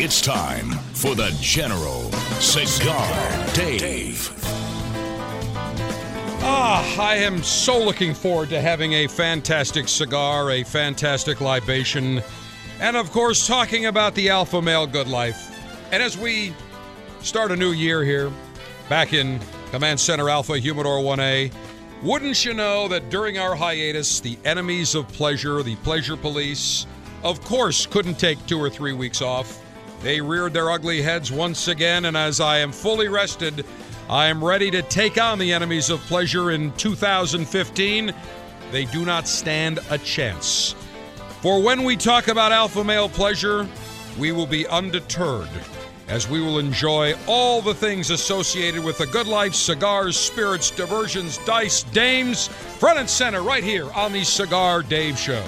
It's time for the General Cigar Dave. Ah, I am so looking forward to having a fantastic cigar, a fantastic libation, and of course, talking about the Alpha Male Good Life. And as we start a new year here, back in Command Center Alpha Humidor 1A, wouldn't you know that during our hiatus, the enemies of pleasure, the pleasure police, of course, couldn't take two or three weeks off. They reared their ugly heads once again, and as I am fully rested, I am ready to take on the enemies of pleasure in 2015. They do not stand a chance. For when we talk about alpha male pleasure, we will be undeterred as we will enjoy all the things associated with the good life cigars, spirits, diversions, dice, dames, front and center right here on the Cigar Dave Show.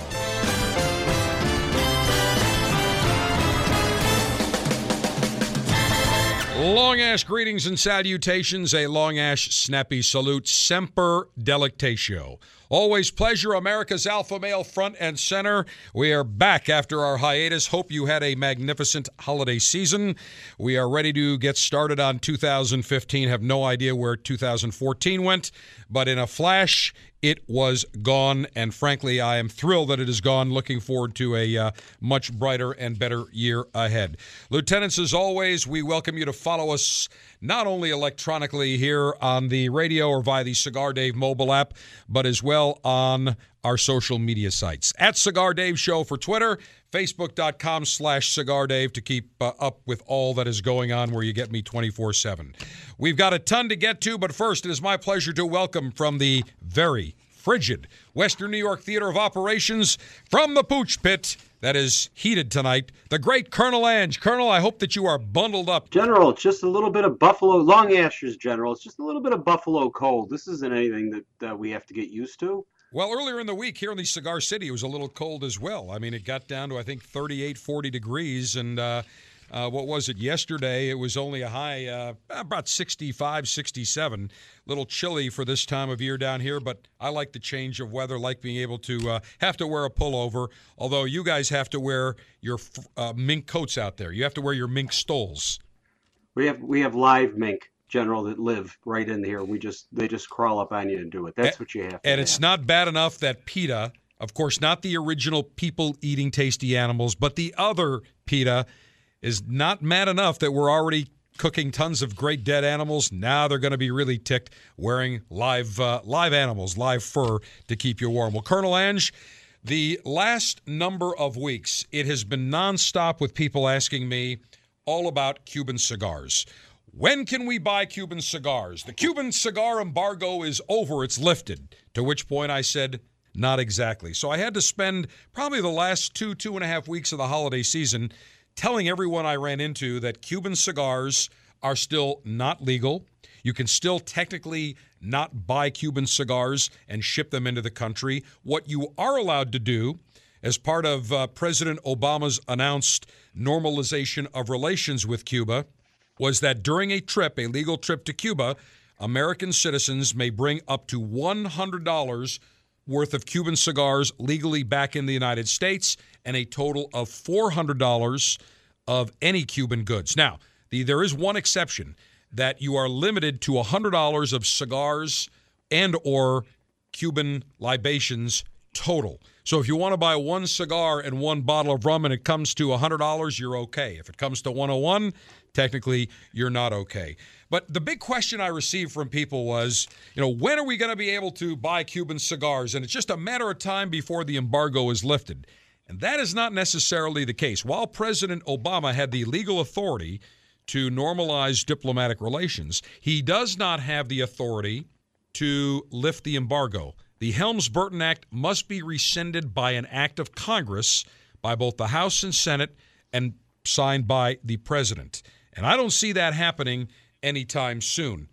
Long ash greetings and salutations, a long ash snappy salute, semper delectatio. Always pleasure, America's alpha male front and center. We are back after our hiatus. Hope you had a magnificent holiday season. We are ready to get started on 2015. Have no idea where 2014 went, but in a flash, it was gone. And frankly, I am thrilled that it is gone. Looking forward to a uh, much brighter and better year ahead. Lieutenants, as always, we welcome you to follow us not only electronically here on the radio or via the Cigar Dave mobile app, but as well on our social media sites. At Cigar Dave Show for Twitter, facebook.com slash cigar dave to keep uh, up with all that is going on where you get me 24-7 we've got a ton to get to but first it is my pleasure to welcome from the very frigid western new york theater of operations from the pooch pit that is heated tonight the great colonel ange colonel i hope that you are bundled up General, it's just a little bit of buffalo, long ashes, General. It's just a little bit of buffalo cold. This isn't anything that, that we have to get used to. Well, earlier in the week here in the Cigar City, it was a little cold as well. I mean, it got down to, I think, 38, 40 degrees. And uh, uh, what was it? Yesterday, it was only a high uh, about 65, 67. A little chilly for this time of year down here, but I like the change of weather, like being able to uh, have to wear a pullover. Although you guys have to wear your uh, mink coats out there, you have to wear your mink stoles. We have we have live mink, General, that live right in here. We just they just crawl up on you and do it. That's what you have. To And it's have. not bad enough that PETA, of course, not the original people eating tasty animals, but the other PETA is not mad enough that we're already cooking tons of great dead animals. Now they're going to be really ticked wearing live uh, live animals, live fur to keep you warm. Well, Colonel Ange, the last number of weeks, it has been nonstop with people asking me all about Cuban cigars. When can we buy Cuban cigars? The Cuban cigar embargo is over, it's lifted. To which point I said, not exactly. So I had to spend probably the last two, two and a half weeks of the holiday season telling everyone I ran into that Cuban cigars are still not legal. You can still technically not buy Cuban cigars and ship them into the country. What you are allowed to do as part of uh, President Obama's announced normalization of relations with Cuba was that during a trip, a legal trip to Cuba, American citizens may bring up to $100 worth of Cuban cigars legally back in the United States and a total of $400 of any Cuban goods. Now, the, there is one exception that you are limited to $100 of cigars and or Cuban libations total. So if you want to buy one cigar and one bottle of rum and it comes to $100, you're okay. If it comes to 101, technically you're not okay. But the big question I received from people was, you know, when are we going to be able to buy Cuban cigars? And it's just a matter of time before the embargo is lifted. And that is not necessarily the case. While President Obama had the legal authority to normalize diplomatic relations, he does not have the authority to lift the embargo. The Helms Burton Act must be rescinded by an act of Congress by both the House and Senate and signed by the president. And I don't see that happening anytime soon.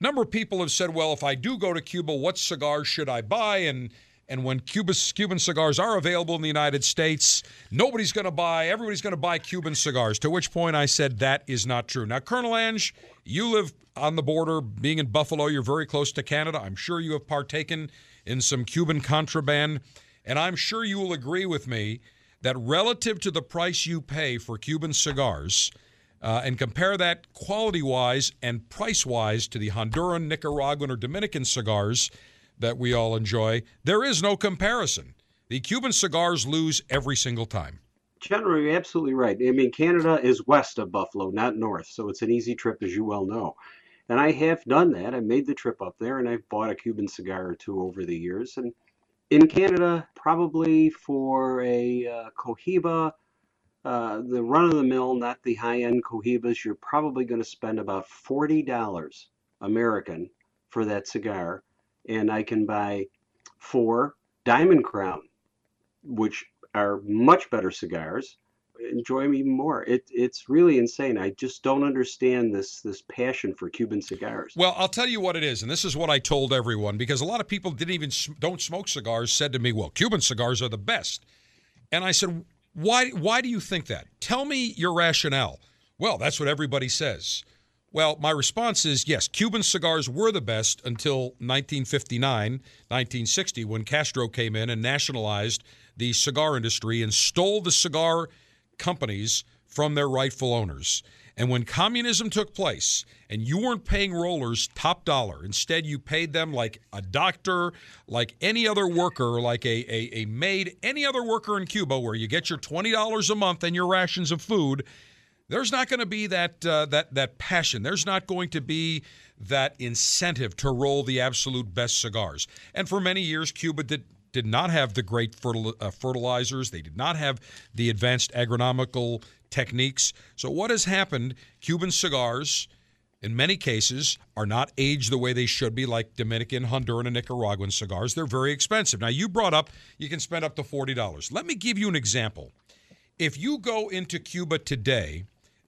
A number of people have said, well, if I do go to Cuba, what cigars should I buy? And and when Cuba, Cuban cigars are available in the United States, nobody's going to buy, everybody's going to buy Cuban cigars. To which point I said that is not true. Now, Colonel Ange, you live on the border, being in Buffalo, you're very close to Canada. I'm sure you have partaken in some Cuban contraband. And I'm sure you will agree with me that relative to the price you pay for Cuban cigars, uh, and compare that quality wise and price wise to the Honduran, Nicaraguan, or Dominican cigars that we all enjoy, there is no comparison. The Cuban cigars lose every single time. General, you're absolutely right. I mean, Canada is west of Buffalo, not north, so it's an easy trip, as you well know. And I have done that. I made the trip up there, and I've bought a Cuban cigar or two over the years. And in Canada, probably for a uh, Cohiba, uh, the run of the mill, not the high end Cohibas, you're probably going to spend about $40 American for that cigar. And I can buy four Diamond Crown, which are much better cigars. Enjoy them even more. It, it's really insane. I just don't understand this this passion for Cuban cigars. Well, I'll tell you what it is, and this is what I told everyone because a lot of people didn't even don't smoke cigars. Said to me, "Well, Cuban cigars are the best," and I said, why, why do you think that? Tell me your rationale. Well, that's what everybody says. Well, my response is yes, Cuban cigars were the best until 1959, 1960, when Castro came in and nationalized the cigar industry and stole the cigar companies from their rightful owners. And when communism took place and you weren't paying rollers top dollar, instead you paid them like a doctor, like any other worker, like a, a, a maid, any other worker in Cuba, where you get your $20 a month and your rations of food, there's not going to be that, uh, that, that passion. There's not going to be that incentive to roll the absolute best cigars. And for many years, Cuba did did not have the great fertil- uh, fertilizers. They did not have the advanced agronomical techniques. So, what has happened? Cuban cigars, in many cases, are not aged the way they should be, like Dominican, Honduran, and Nicaraguan cigars. They're very expensive. Now, you brought up you can spend up to $40. Let me give you an example. If you go into Cuba today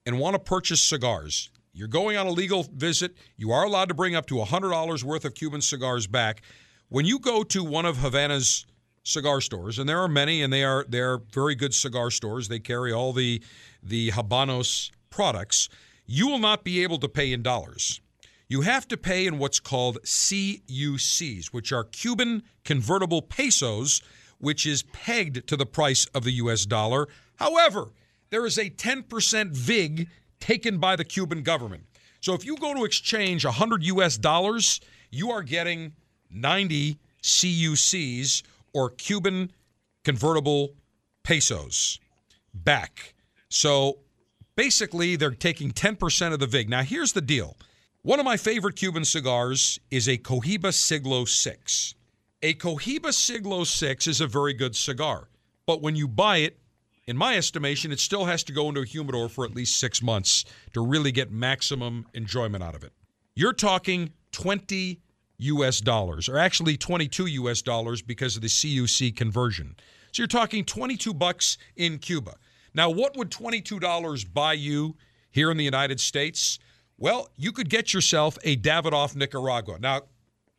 and want to purchase cigars, you're going on a legal visit, you are allowed to bring up to $100 worth of Cuban cigars back. When you go to one of Havana's cigar stores, and there are many, and they are they are very good cigar stores. They carry all the the Habanos products. You will not be able to pay in dollars. You have to pay in what's called CUCs, which are Cuban convertible pesos, which is pegged to the price of the US dollar. However, there is a 10% VIG taken by the Cuban government. So if you go to exchange 100 US dollars, you are getting 90 CUCs or Cuban convertible pesos back. So basically, they're taking 10% of the VIG. Now, here's the deal one of my favorite Cuban cigars is a Cohiba Siglo 6. A Cohiba Siglo 6 is a very good cigar, but when you buy it, in my estimation, it still has to go into a humidor for at least six months to really get maximum enjoyment out of it. You're talking 20 US dollars, or actually 22 US dollars because of the CUC conversion. So you're talking 22 bucks in Cuba. Now, what would $22 buy you here in the United States? Well, you could get yourself a Davidoff Nicaragua. Now,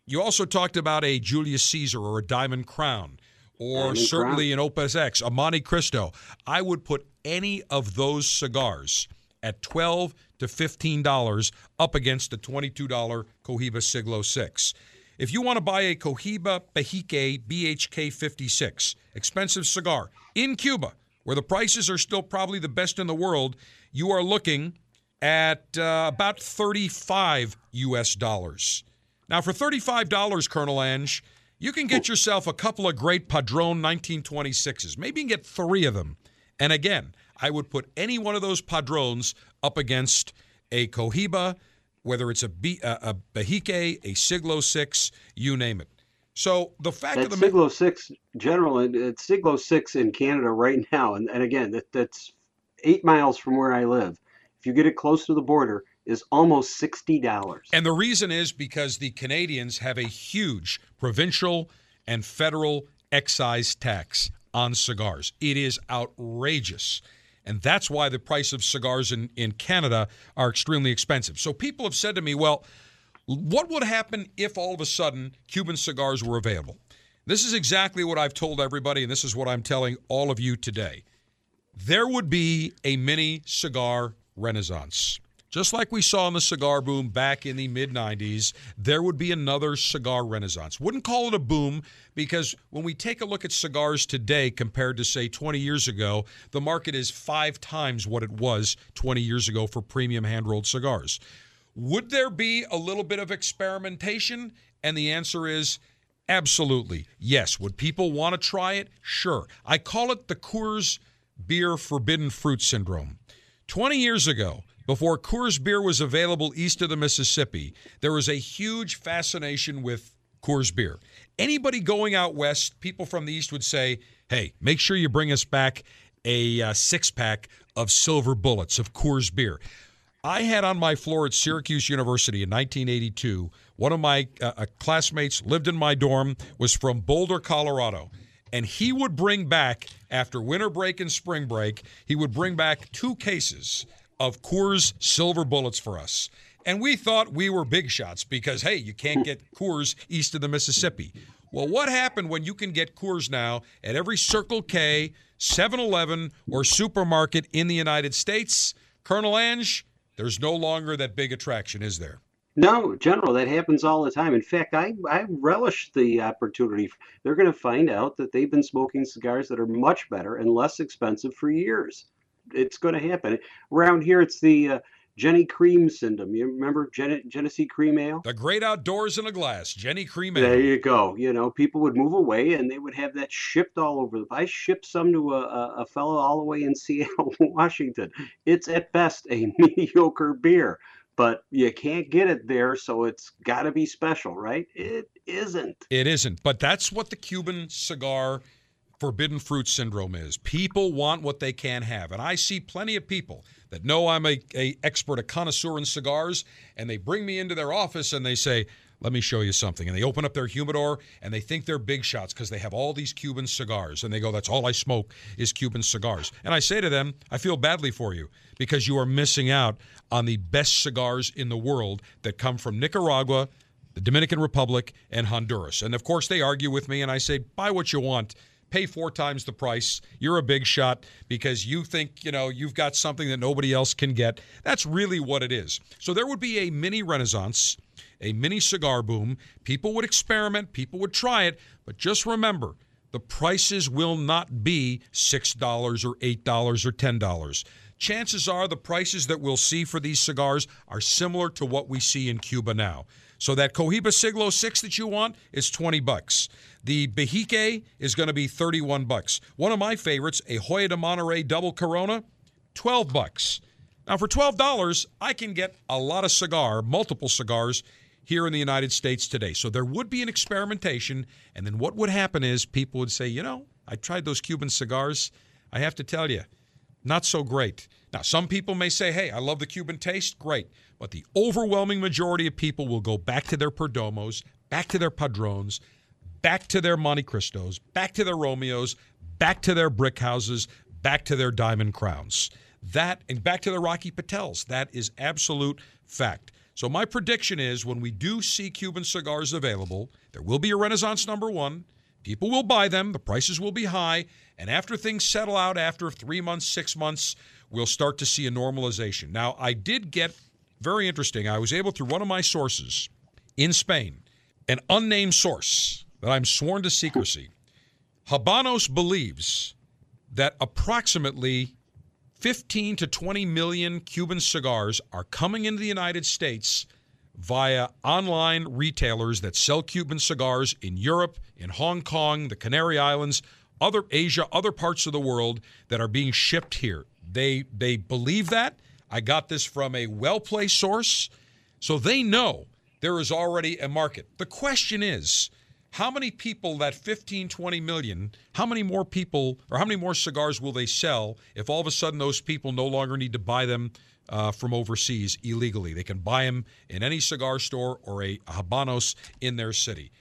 you also talked about a Julius Caesar or a Diamond Crown, or Diamond certainly Crown. an Opus X, a Monte Cristo. I would put any of those cigars at 12 to $15 up against the $22 Cohiba Siglo 6. If you want to buy a Cohiba Behike BHK 56, expensive cigar in Cuba, where the prices are still probably the best in the world, you are looking at uh, about 35 US dollars. Now, for $35, Colonel Ange, You can get yourself a couple of great Padron 1926s. Maybe you can get three of them. And again, I would put any one of those Padrones up against a Cohiba, whether it's a, B, a, a Behike, a Siglo 6, you name it. So the fact That of the Siglo 6 general, and it's Siglo 6 in Canada right now. And, and again, that, that's eight miles from where I live. If you get it close to the border, is almost $60. And the reason is because the Canadians have a huge provincial and federal excise tax on cigars. It is outrageous. And that's why the price of cigars in, in Canada are extremely expensive. So people have said to me, well, what would happen if all of a sudden Cuban cigars were available? This is exactly what I've told everybody, and this is what I'm telling all of you today. There would be a mini cigar renaissance. Just like we saw in the cigar boom back in the mid 90s, there would be another cigar renaissance. Wouldn't call it a boom because when we take a look at cigars today compared to, say, 20 years ago, the market is five times what it was 20 years ago for premium hand rolled cigars. Would there be a little bit of experimentation? And the answer is absolutely yes. Would people want to try it? Sure. I call it the Coors Beer Forbidden Fruit Syndrome. 20 years ago, before Coors beer was available east of the Mississippi, there was a huge fascination with Coors beer. Anybody going out west, people from the east would say, hey, make sure you bring us back a uh, six pack of silver bullets of Coors beer. I had on my floor at Syracuse University in 1982, one of my uh, uh, classmates lived in my dorm, was from Boulder, Colorado. And he would bring back, after winter break and spring break, he would bring back two cases of Coors Silver Bullets for us. And we thought we were big shots because, hey, you can't get Coors east of the Mississippi. Well, what happened when you can get Coors now at every Circle K, 7 Eleven, or supermarket in the United States? Colonel Ange, there's no longer that big attraction, is there? No, General, that happens all the time. In fact, I, I relish the opportunity. They're going to find out that they've been smoking cigars that are much better and less expensive for years. It's going to happen. Around here, it's the uh, Genny Cream syndrome. You remember Gen- Genesee Cream Ale? The great outdoors in a glass, Genny Cream There you go. You know, people would move away and they would have that shipped all over. The, I shipped some to a, a, a fellow all the way in Seattle, Washington. It's at best a mediocre beer, but you can't get it there, so it's got to be special, right? It isn't. It isn't, but that's what the Cuban cigar forbidden fruit syndrome is. People want what they can't have, and I see plenty of people that know I'm a, a expert, a connoisseur in cigars, and they bring me into their office and they say, "Let me show you something," and they open up their humidor and they think they're big shots because they have all these Cuban cigars, and they go, "That's all I smoke is Cuban cigars," and I say to them, "I feel badly for you because you are missing out on the best cigars in the world that come from Nicaragua." the Dominican Republic, and Honduras. And of course, they argue with me, and I say, buy what you want. Pay four times the price. You're a big shot because you think, you know, you've got something that nobody else can get. That's really what it is. So there would be a mini renaissance, a mini cigar boom. People would experiment, people would try it, but just remember, the prices will not be $6 or $8 or $10. Chances are the prices that we'll see for these cigars are similar to what we see in Cuba now. So that Cohiba Siglo 6 that you want is 20 bucks. The Behike is going to be 31 bucks. One of my favorites, a Hoyo de Monterrey double Corona, 12 bucks. Now for $12, I can get a lot of cigar, multiple cigars here in the United States today. So there would be an experimentation and then what would happen is people would say, "You know, I tried those Cuban cigars. I have to tell you, not so great. Now, some people may say, hey, I love the Cuban taste. Great. But the overwhelming majority of people will go back to their Perdomos, back to their Padrones, back to their Monte Cristos, back to their Romeos, back to their brick houses, back to their diamond crowns. That, and back to the Rocky Patels. That is absolute fact. So, my prediction is when we do see Cuban cigars available, there will be a Renaissance number one. People will buy them, the prices will be high, and after things settle out after three months, six months, we'll start to see a normalization. Now, I did get very interesting. I was able through one of my sources in Spain, an unnamed source that I'm sworn to secrecy. Habanos believes that approximately 15 to 20 million Cuban cigars are coming into the United States via online retailers that sell Cuban cigars in Europe, in Hong Kong, the Canary Islands, other Asia, other parts of the world that are being shipped here. They they believe that. I got this from a well-placed source, so they know there is already a market. The question is, how many people that 15 20 million how many more people or how many more cigars will they sell if all of a sudden those people no longer need to buy them uh, from overseas illegally they can buy them in any cigar store or a habanos in their city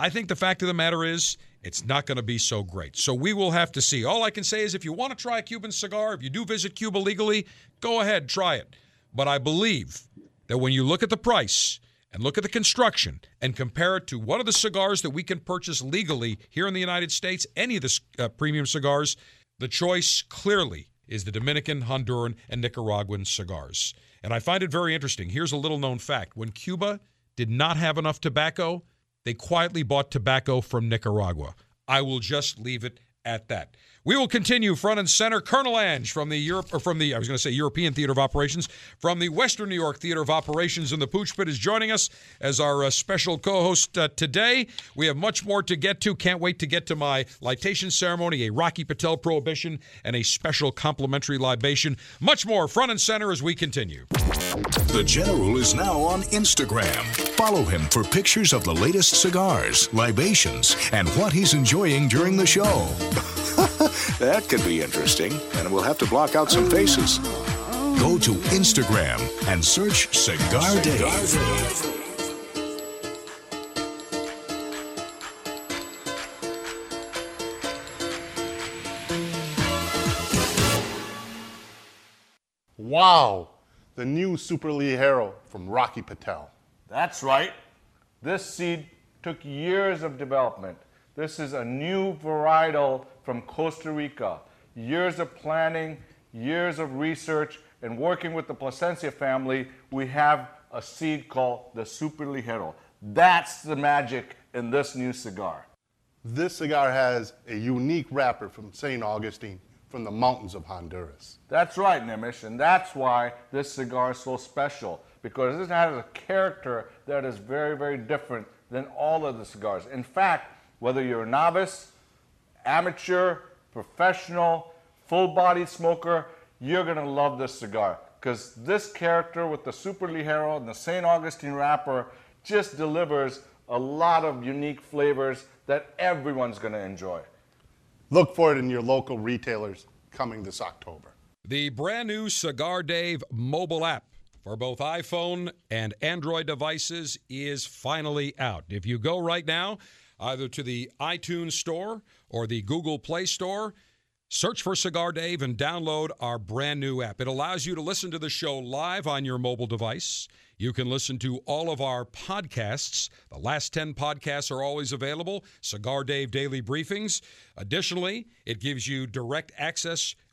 i think the fact of the matter is it's not going to be so great so we will have to see all i can say is if you want to try a cuban cigar if you do visit cuba legally go ahead try it but i believe that when you look at the price and look at the construction and compare it to one of the cigars that we can purchase legally here in the United States, any of the uh, premium cigars, the choice clearly is the Dominican, Honduran, and Nicaraguan cigars. And I find it very interesting. Here's a little known fact when Cuba did not have enough tobacco, they quietly bought tobacco from Nicaragua. I will just leave it at that. We will continue front and center. Colonel Ange from the Europe or from the I was going to say European Theater of Operations from the Western New York Theater of Operations in the Pooch Pit is joining us as our uh, special co-host uh, today. We have much more to get to. Can't wait to get to my lightation ceremony, a Rocky Patel prohibition, and a special complimentary libation. Much more front and center as we continue. The General is now on Instagram. Follow him for pictures of the latest cigars, libations, and what he's enjoying during the show. that could be interesting, and we'll have to block out some faces. Go to Instagram and search Cigar Dave. Wow, the new Super Ligero from Rocky Patel. That's right. This seed took years of development. This is a new varietal from Costa Rica. Years of planning, years of research, and working with the Plasencia family, we have a seed called the Super Ligero. That's the magic in this new cigar. This cigar has a unique wrapper from St. Augustine from the mountains of Honduras. That's right, Nimish, and that's why this cigar is so special because it has a character that is very, very different than all of the cigars. In fact, whether you're a novice, amateur, professional, full body smoker, you're gonna love this cigar because this character with the Super Ligero and the St. Augustine wrapper just delivers a lot of unique flavors that everyone's gonna enjoy. Look for it in your local retailers coming this October. The brand new Cigar Dave mobile app for both iPhone and Android devices is finally out. If you go right now, either to the iTunes Store or the Google Play Store. Search for Cigar Dave and download our brand new app. It allows you to listen to the show live on your mobile device. You can listen to all of our podcasts. The last 10 podcasts are always available. Cigar Dave Daily Briefings. Additionally, it gives you direct access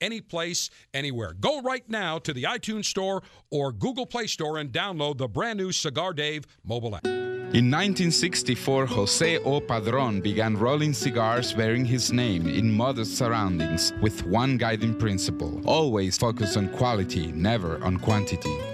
any place, anywhere. Go right now to the iTunes Store or Google Play Store and download the brand new Cigar Dave mobile app. In 1964, Jose O. Padron began rolling cigars bearing his name in modest surroundings with one guiding principle always focus on quality, never on quantity.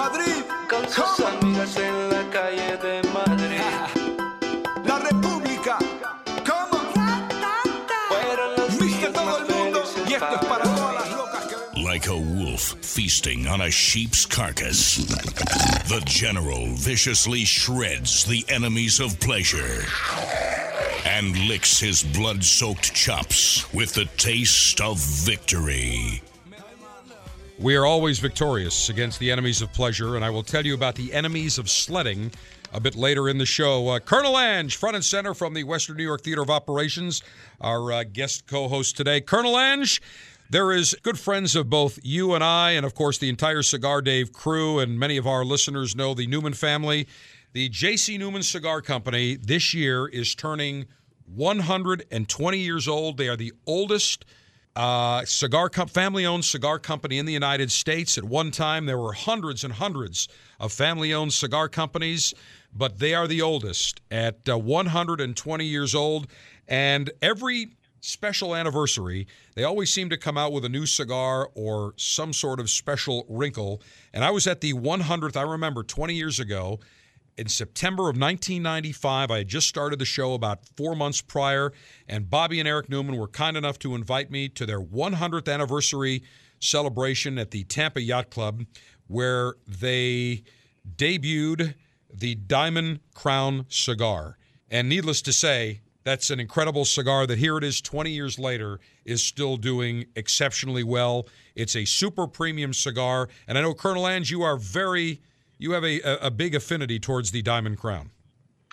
Ayer la vi Madrid, con sus amigas en la calle de Madrid. la República, ¿cómo? Fueron los Viste días todo más el mundo y esto es para para todas las locas que. Like a wolf feasting on a sheep's carcass, the General viciously shreds the enemies of pleasure and licks his blood soaked chops with the taste of victory. We are always victorious against the enemies of pleasure, and I will tell you about the enemies of sledding a bit later in the show. Uh, Colonel Ange, front and center from the Western New York Theater of Operations, our uh, guest co host today. Colonel Ange, there is good friends of both you and I, and of course the entire Cigar Dave crew, and many of our listeners know the Newman family. The J.C. Newman Cigar Company this year is turning 120 years old. They are the oldest uh, cigar com- family-owned cigar company in the United States. At one time, there were hundreds and hundreds of family-owned cigar companies, but they are the oldest at uh, 120 years old. And every special anniversary, they always seem to come out with a new cigar or some sort of special wrinkle. And I was at the 100th. I remember 20 years ago in September of 1995. I had just started the show about four months prior, and Bobby and Eric Newman were kind enough to invite me to their 100th anniversary celebration at the Tampa Yacht Club, where they debuted the Diamond Crown cigar. And needless to say, that's an incredible cigar that here it is 20 years later is still doing exceptionally well. It's a super premium cigar. And I know, Colonel Ange, you are very, you have a, a, big affinity towards the Diamond Crown.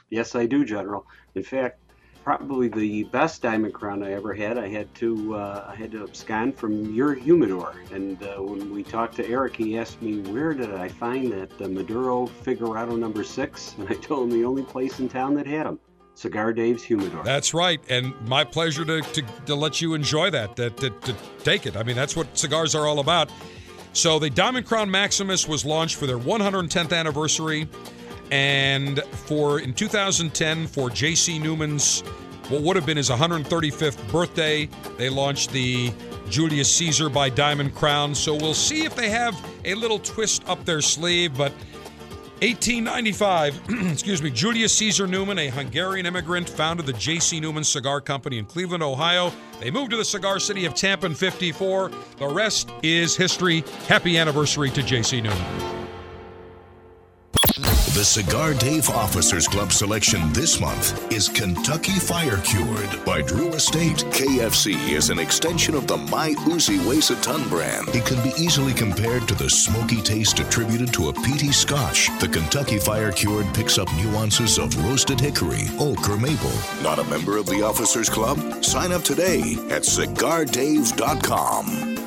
Yes, I do, General. In fact, probably the best diamond crown I ever had. I had to uh, I had to abscond from your humidor, and uh, when we talked to Eric, he asked me where did I find that uh, Maduro Figurado number six, and I told him the only place in town that had them, Cigar Dave's humidor. That's right, and my pleasure to, to, to let you enjoy that, that, to, to take it. I mean, that's what cigars are all about. So the Diamond Crown Maximus was launched for their 110th anniversary, and for in 2010 for J.C. Newman's what would have been his 135th birthday, they launched the Julius Caesar by Diamond Crown. So we'll see if they have a little twist up their sleeve, but 1895, excuse me, Julius Caesar Newman, a Hungarian immigrant, founded the J.C. Newman Cigar Company in Cleveland, Ohio. They moved to the cigar city of Tampa in 54. The rest is history. Happy anniversary to J.C. Newman. The Cigar Dave Officers Club selection this month is Kentucky Fire Cured by Drew Estate. KFC is an extension of the My Uzi Weighs a Ton brand. It can be easily compared to the smoky taste attributed to a peaty scotch. The Kentucky Fire Cured picks up nuances of roasted hickory, oak, or maple. Not a member of the Officers Club? Sign up today at cigardave.com.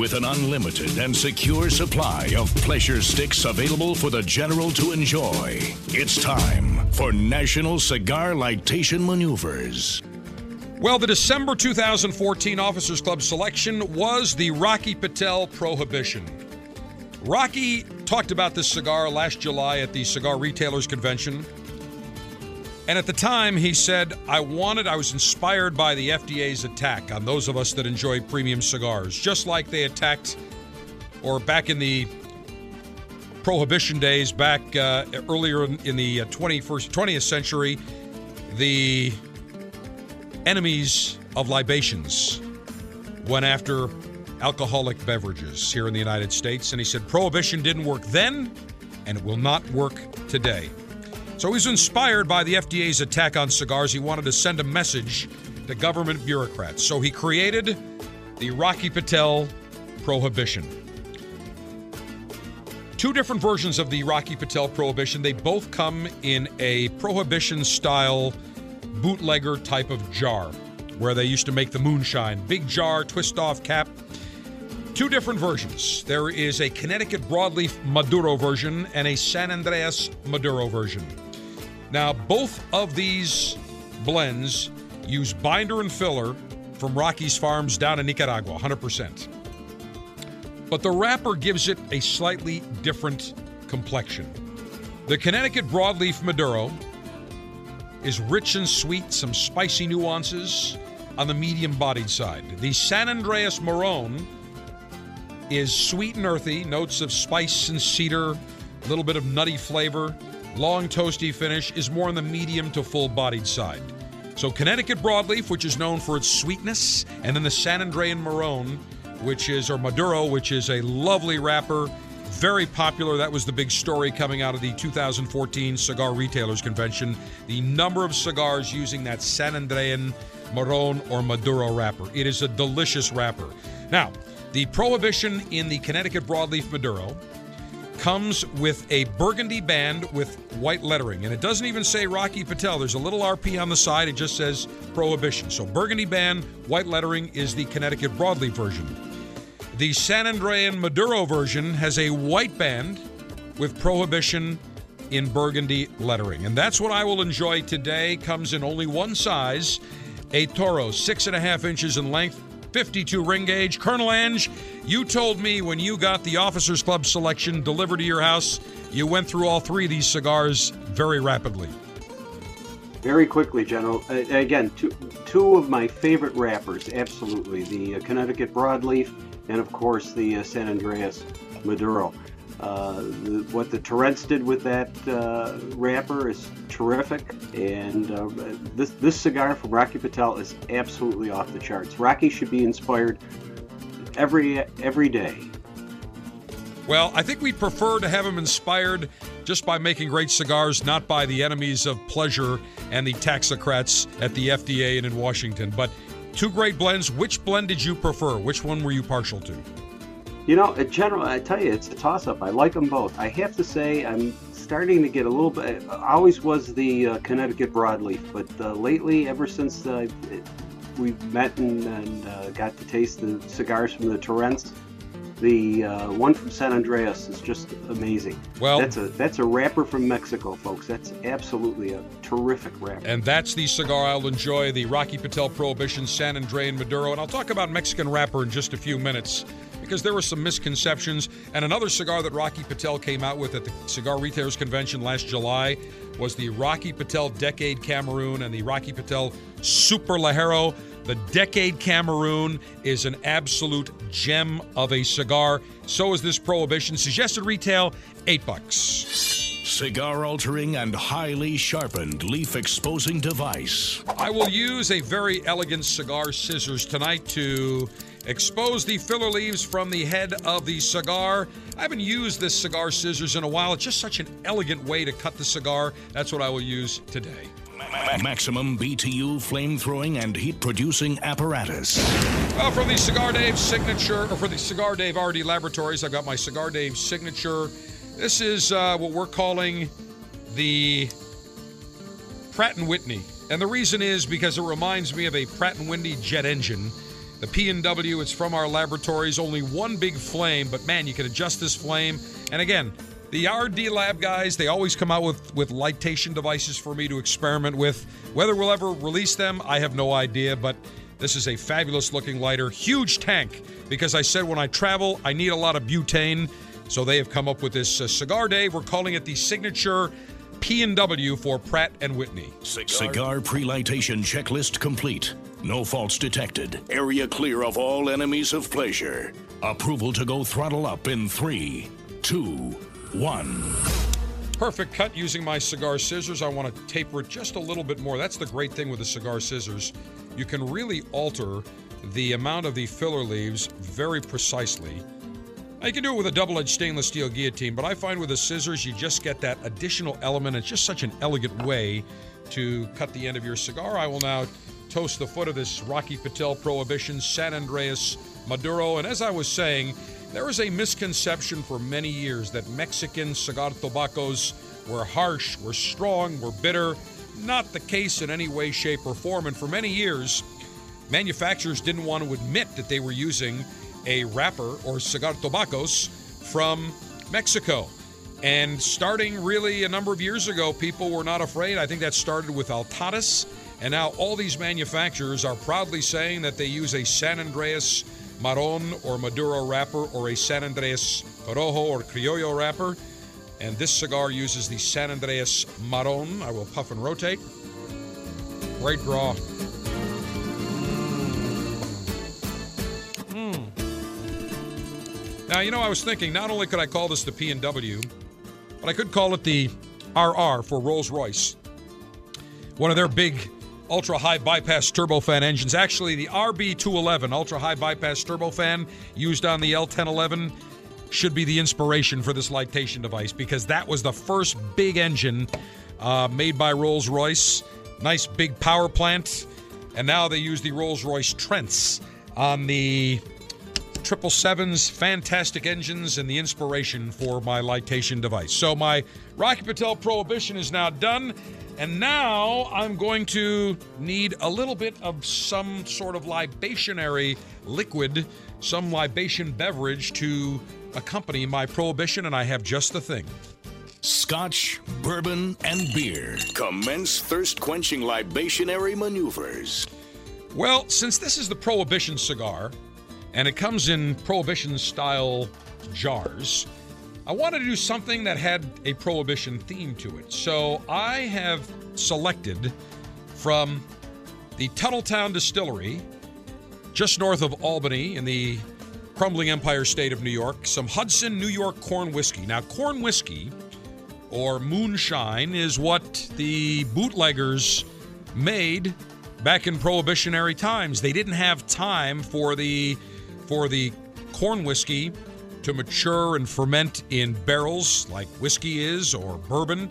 With an unlimited and secure supply of pleasure sticks available for the general to enjoy. It's time for National Cigar Lightation Maneuvers. Well, the December 2014 Officers Club selection was the Rocky Patel Prohibition. Rocky talked about this cigar last July at the Cigar Retailers Convention. And at the time, he said, I wanted, I was inspired by the FDA's attack on those of us that enjoy premium cigars, just like they attacked, or back in the prohibition days, back uh, earlier in, in the 21st, 20th century, the enemies of libations went after alcoholic beverages here in the United States. And he said prohibition didn't work then, and it will not work today. So he was inspired by the FDA's attack on cigars. He wanted to send a message to government bureaucrats. So he created the Rocky Patel Prohibition. Two different versions of the Rocky Patel Prohibition. They both come in a prohibition style bootlegger type of jar where they used to make the moonshine. Big jar, twist off cap. Two different versions. There is a Connecticut broadleaf Maduro version and a San Andreas Maduro version. Now, both of these blends use binder and filler from Rocky's Farms down in Nicaragua, 100%. But the wrapper gives it a slightly different complexion. The Connecticut broadleaf Maduro is rich and sweet, some spicy nuances on the medium bodied side. The San Andreas Marron is sweet and earthy, notes of spice and cedar, a little bit of nutty flavor, long toasty finish, is more on the medium to full bodied side. So Connecticut broadleaf, which is known for its sweetness, and then the San Andrean Marron, which is, or Maduro, which is a lovely wrapper, very popular. That was the big story coming out of the 2014 Cigar Retailers Convention. The number of cigars using that San Andrean Marron or Maduro wrapper. It is a delicious wrapper. Now, the prohibition in the Connecticut broadleaf Maduro comes with a burgundy band with white lettering. And it doesn't even say Rocky Patel. There's a little RP on the side. It just says Prohibition. So burgundy band, white lettering is the Connecticut broadleaf version. The San Andrean Maduro version has a white band with Prohibition in burgundy lettering. And that's what I will enjoy today. Comes in only one size a Toro, six and a half inches in length, 52 ring gauge. Colonel Ange, you told me when you got the Officers Club selection delivered to your house, you went through all three of these cigars very rapidly. Very quickly, General. Uh, again, two, two of my favorite wrappers, absolutely. The uh, Connecticut Broadleaf and, of course, the uh, San Andreas Maduro. Uh, the, what the Turrents did with that uh, wrapper is terrific, and uh, this this cigar from Rocky Patel is absolutely off the charts. Rocky should be inspired every every day. Well, I think we'd prefer to have him inspired just by making great cigars, not by the enemies of pleasure and the taxocrats at the FDA and in Washington. But two great blends. Which blend did you prefer? Which one were you partial to? You know, in general, I tell you, it's a toss up. I like them both. I have to say, I'm starting to get a little bit. I always was the uh, Connecticut broadleaf, but uh, lately, ever since uh, we met and, and uh, got to taste the cigars from the Turrents, the uh, one from San Andreas is just amazing. Well, that's a that's a wrapper from Mexico, folks. That's absolutely a terrific wrapper. And that's the cigar I'll enjoy: the Rocky Patel Prohibition San Andrean Maduro. And I'll talk about Mexican wrapper in just a few minutes because there were some misconceptions. And another cigar that Rocky Patel came out with at the Cigar Retailers Convention last July was the Rocky Patel Decade Cameroon and the Rocky Patel Super Ligero. The Decade Cameroon is an absolute gem of a cigar. So is this Prohibition. Suggested retail, eight bucks. Cigar altering and highly sharpened leaf exposing device. I will use a very elegant cigar scissors tonight to expose the filler leaves from the head of the cigar. I haven't used this cigar scissors in a while. It's just such an elegant way to cut the cigar. That's what I will use today. Maximum BTU flame throwing and heat producing apparatus. Well, from the Cigar Dave signature, or for the Cigar Dave RD Laboratories, I've got my Cigar Dave signature. This is uh, what we're calling the Pratt & Whitney. And the reason is because it reminds me of a Pratt & Whitney jet engine. The P&W, it's from our laboratories. Only one big flame, but man, you can adjust this flame. And again, the RD Lab guys, they always come out with, with lightation devices for me to experiment with. Whether we'll ever release them, I have no idea, but this is a fabulous looking lighter. Huge tank, because I said when I travel, I need a lot of butane. So they have come up with this uh, cigar day. We're calling it the signature P&W for Pratt and Whitney. Cigar pre-lightation checklist complete. No faults detected. Area clear of all enemies of pleasure. Approval to go throttle up in three, two, one. Perfect cut using my cigar scissors. I want to taper it just a little bit more. That's the great thing with the cigar scissors. You can really alter the amount of the filler leaves very precisely. Now, you can do it with a double edged stainless steel guillotine, but I find with the scissors, you just get that additional element. It's just such an elegant way to cut the end of your cigar. I will now toast the foot of this Rocky Patel Prohibition San Andreas Maduro. And as I was saying, there is a misconception for many years that Mexican cigar tobaccos were harsh, were strong, were bitter. Not the case in any way, shape, or form. And for many years, manufacturers didn't want to admit that they were using a wrapper or cigar tobaccos from Mexico. And starting really a number of years ago, people were not afraid. I think that started with Altadis. And now all these manufacturers are proudly saying that they use a San Andreas Marron or Maduro wrapper or a San Andreas Rojo or Criollo wrapper. And this cigar uses the San Andreas Marron. I will puff and rotate. Great draw. Mm. Now, you know, I was thinking not only could I call this the P&W, but I could call it the RR for Rolls-Royce. One of their big ultra high bypass turbofan engines. Actually, the RB211 ultra high bypass turbofan used on the L1011 should be the inspiration for this lightation device because that was the first big engine uh, made by Rolls Royce. Nice big power plant. And now they use the Rolls Royce Trents on the triple sevens, fantastic engines, and the inspiration for my lightation device. So my Rocky Patel Prohibition is now done. And now I'm going to need a little bit of some sort of libationary liquid, some libation beverage to accompany my prohibition, and I have just the thing. Scotch, bourbon, and beer. Commence thirst quenching libationary maneuvers. Well, since this is the prohibition cigar, and it comes in prohibition style jars, I wanted to do something that had a prohibition theme to it. So I have selected from the Tuthilltown Distillery, just north of Albany in the crumbling empire state of New York, some Hudson New York corn whiskey. Now, corn whiskey or moonshine is what the bootleggers made back in prohibitionary times. They didn't have time for the for the corn whiskey to mature and ferment in barrels like whiskey is or bourbon.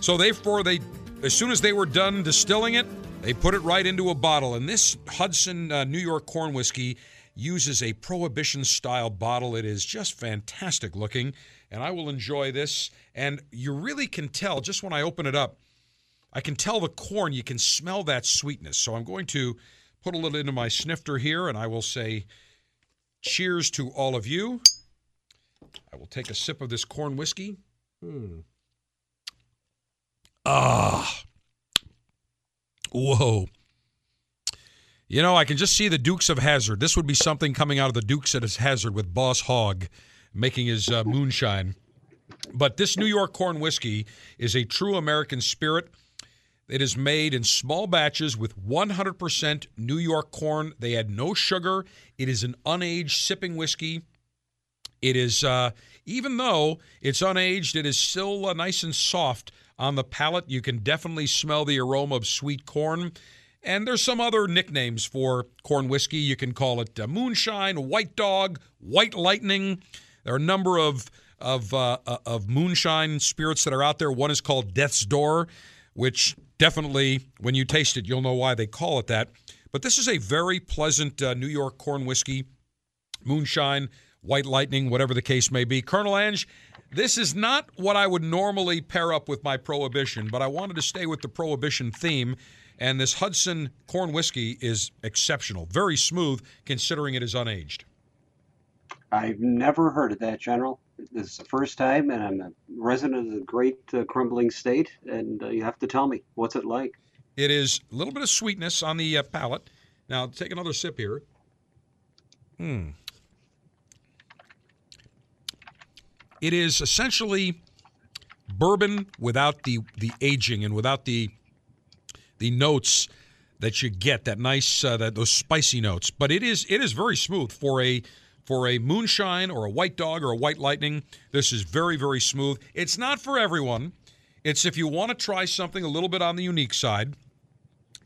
So therefore they as soon as they were done distilling it, they put it right into a bottle. And this Hudson uh, New York corn whiskey uses a prohibition style bottle. It is just fantastic looking, and I will enjoy this. And you really can tell just when I open it up, I can tell the corn, you can smell that sweetness. So I'm going to put a little into my snifter here, and I will say cheers to all of you. I will take a sip of this corn whiskey. Hmm. Ah. Whoa. You know, I can just see the Dukes of Hazzard. This would be something coming out of the Dukes of Hazzard with Boss Hogg making his uh, moonshine. But this New York corn whiskey is a true American spirit. It is made in small batches with 100% New York corn. They add no sugar. It is an unaged sipping whiskey. It is, uh, even though it's unaged, it is still uh, nice and soft on the palate. You can definitely smell the aroma of sweet corn. And there's some other nicknames for corn whiskey. You can call it uh, moonshine, white dog, white lightning. There are a number of of uh, uh, of moonshine spirits that are out there. One is called Death's Door, which definitely, when you taste it, you'll know why they call it that. But this is a very pleasant uh, New York corn whiskey, moonshine, white lightning, whatever the case may be. Colonel Ange, This is not what I would normally pair up with my prohibition, but I wanted to stay with the prohibition theme. And this Hudson corn whiskey is exceptional, very smooth considering it is unaged. I've never heard of that, General. This is the first time, and I'm a resident of the great uh, crumbling state, and uh, you have to tell me, what's it like? It is a little bit of sweetness on the uh, palate. Now, take another sip here. Hmm. It is essentially bourbon without the the aging and without the the notes that you get that nice uh, that those spicy notes. But it is it is very smooth for a for a moonshine or a white dog or a white lightning. This is very very smooth. It's not for everyone. It's if you want to try something a little bit on the unique side,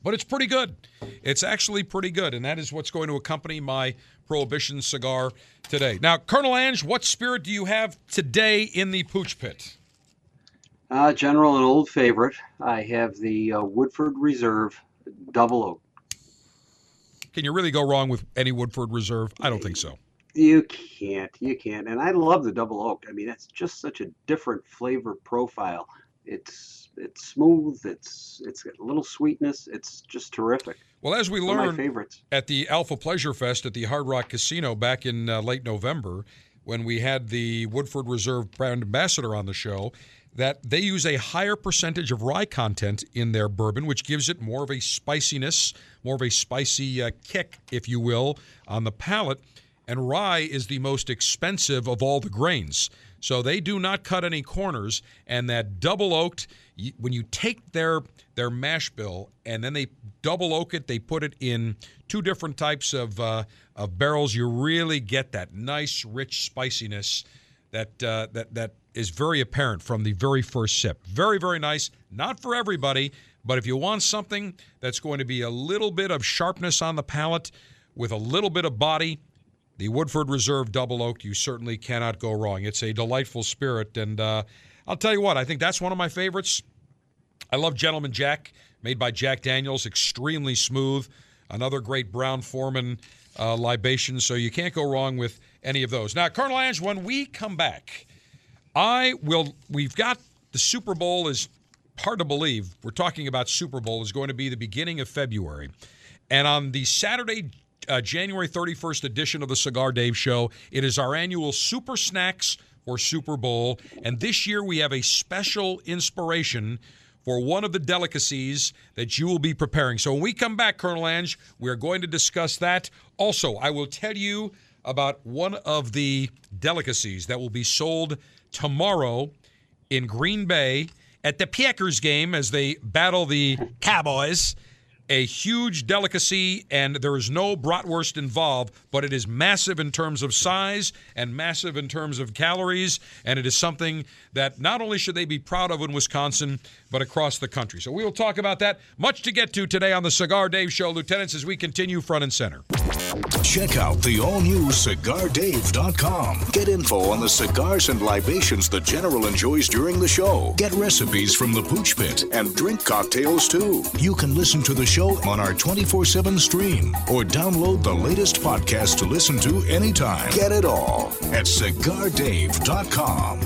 but it's pretty good. It's actually pretty good, and that is what's going to accompany my Prohibition cigar today. Now, Colonel Ange, what spirit do you have today in the Pooch Pit? Uh, General, an old favorite. I have the uh, Woodford Reserve Double Oak. Can you really go wrong with any Woodford Reserve? I don't think so. You can't. You can't. And I love the Double Oak. I mean, it's just such a different flavor profile. It's it's smooth. It's it's got a little sweetness. It's just terrific. Well, as we learned at the Alpha Pleasure Fest at the Hard Rock Casino back in uh, late November, when we had the Woodford Reserve brand ambassador on the show, that they use a higher percentage of rye content in their bourbon, which gives it more of a spiciness, more of a spicy uh, kick, if you will, on the palate. And rye is the most expensive of all the grains. So they do not cut any corners. And that double oaked, when you take their their mash bill and then they double oak it, they put it in two different types of uh, of barrels. You really get that nice, rich spiciness that uh, that that is very apparent from the very first sip. Very, very nice. Not for everybody, but if you want something that's going to be a little bit of sharpness on the palate with a little bit of body, the Woodford Reserve Double Oak, you certainly cannot go wrong. It's a delightful spirit, and uh, I'll tell you what, I think that's one of my favorites. I love Gentleman Jack, made by Jack Daniels, extremely smooth. Another great Brown-Forman uh, libation, so you can't go wrong with any of those. Now, Colonel Ange, when we come back, I will. We've got the Super Bowl is hard to believe. We're talking about Super Bowl is going to be the beginning of February, and on the Saturday. Uh, January 31st edition of the Cigar Dave Show. It is our annual Super Snacks for Super Bowl. And this year we have a special inspiration for one of the delicacies that you will be preparing. So when we come back, Colonel Ange, we're going to discuss that. Also, I will tell you about one of the delicacies that will be sold tomorrow in Green Bay at the Packers game as they battle the Cowboys. A huge delicacy, and there is no bratwurst involved, but it is massive in terms of size and massive in terms of calories, and it is something that not only should they be proud of in Wisconsin, but across the country. So we will talk about that. Much to get to today on the Cigar Dave Show, Lieutenants, as we continue front and center. Check out the all new CigarDave.com. Get info on the cigars and libations the General enjoys during the show. Get recipes from the Pooch Pit and drink cocktails too. You can listen to the show on our 24 7 stream or download the latest podcast to listen to anytime. Get it all at CigarDave.com.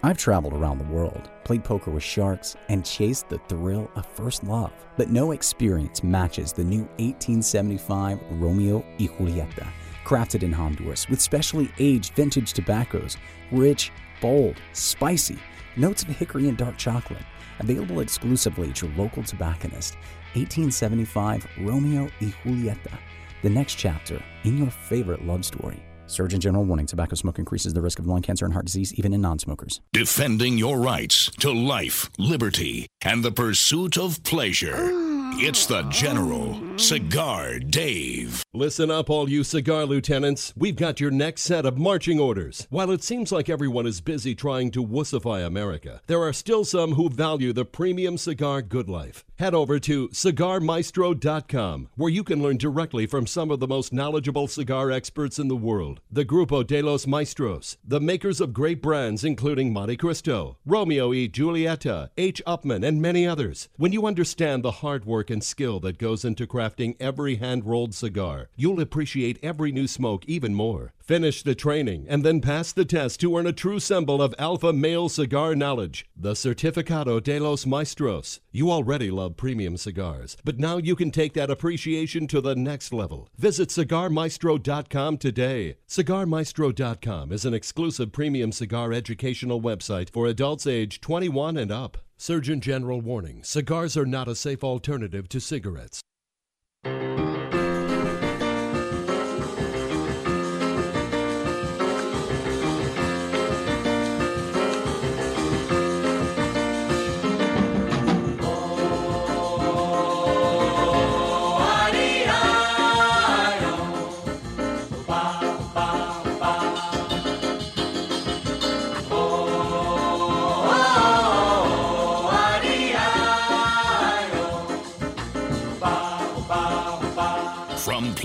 I've traveled around the world, played poker with sharks, and chased the thrill of first love. But no experience matches the new 1875 Romeo y Julieta, crafted in Honduras with specially aged vintage tobaccos, rich, bold, spicy, notes of hickory and dark chocolate. Available exclusively at your local tobacconist. 1875 Romeo y Julieta, the next chapter in your favorite love story. Surgeon General warning tobacco smoke increases the risk of lung cancer and heart disease even in non smokers. Defending your rights to life, liberty, and the pursuit of pleasure. It's the General Cigar Dave. Listen up, all you cigar lieutenants. We've got your next set of marching orders. While it seems like everyone is busy trying to wussify America, there are still some who value the premium cigar good life. Head over to cigarmaestro.com, where you can learn directly from some of the most knowledgeable cigar experts in the world. The Grupo de los Maestros, the makers of great brands including Montecristo, Romeo y Julieta, H. Upmann, and many others. When you understand the hard work and skill that goes into crafting every hand rolled cigar, you'll appreciate every new smoke even more. Finish the training and then pass the test to earn a true symbol of alpha male cigar knowledge, the Certificado de los Maestros. You already love premium cigars, but now you can take that appreciation to the next level. Visit cigarmaestro.com today. Cigarmaestro.com is an exclusive premium cigar educational website for adults age 21 and up. Surgeon General warning cigars are not a safe alternative to cigarettes.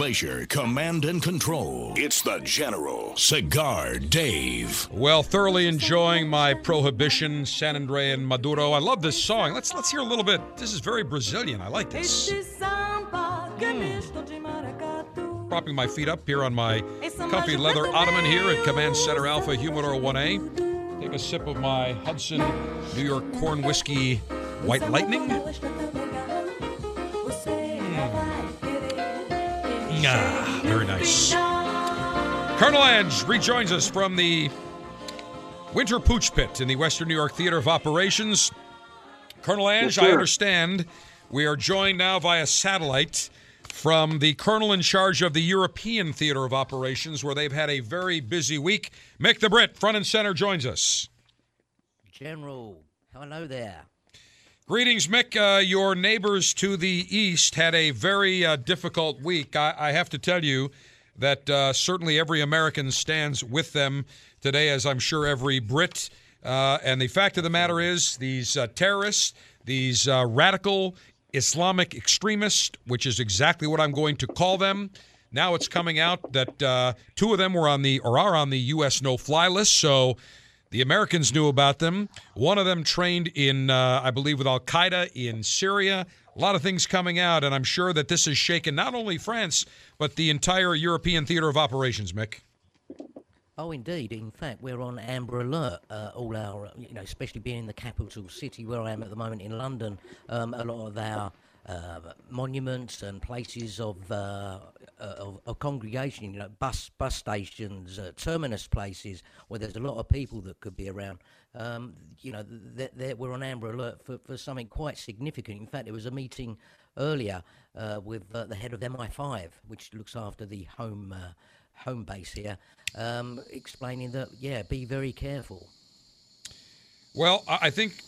Pleasure, command, and control, it's the General Cigar Dave. Well, thoroughly enjoying my Prohibition, San Andre and Maduro. I love this song. Let's let's hear a little bit. This is very Brazilian. I like this. Hmm. Propping my feet up here on my comfy leather ottoman here at Command Center Alpha Humidor 1A. Take a sip of my Hudson New York corn whiskey White Lightning. Ah, very nice. Colonel Ange rejoins us from the Winter Pooch Pit in the Western New York Theater of Operations. Colonel Ange, Yes, I understand we are joined now via satellite from the colonel in charge of the European Theater of Operations, where they've had a very busy week. Mick the Brit, front and center, joins us. General, hello there. Greetings, Mick. Uh, your neighbors to the east had a very uh, difficult week. I, I have to tell you that uh, certainly every American stands with them today, as I'm sure every Brit. Uh, and the fact of the matter is, these uh, terrorists, these uh, radical Islamic extremists, which is exactly what I'm going to call them. Now it's coming out that two of them were on the or are on the U.S. no-fly list. So the Americans knew about them. One of them trained in, uh, I believe, with Al Qaeda in Syria. A lot of things coming out, and I'm sure that this has shaken not only France but the entire European theater of operations. Mick. Oh, indeed. In fact, we're on amber alert. Uh, all our, you know, especially being in the capital city where I am at the moment in London, um, a lot of our monuments and places of, uh, uh, of of congregation, you know, bus bus stations, uh, terminus places where there's a lot of people that could be around. Um, you know, th- th- we're on amber alert for, for something quite significant. In fact, there was a meeting earlier uh, with uh, the head of MI5, which looks after the home uh, home base here, um, explaining that yeah, be very careful. Well, I think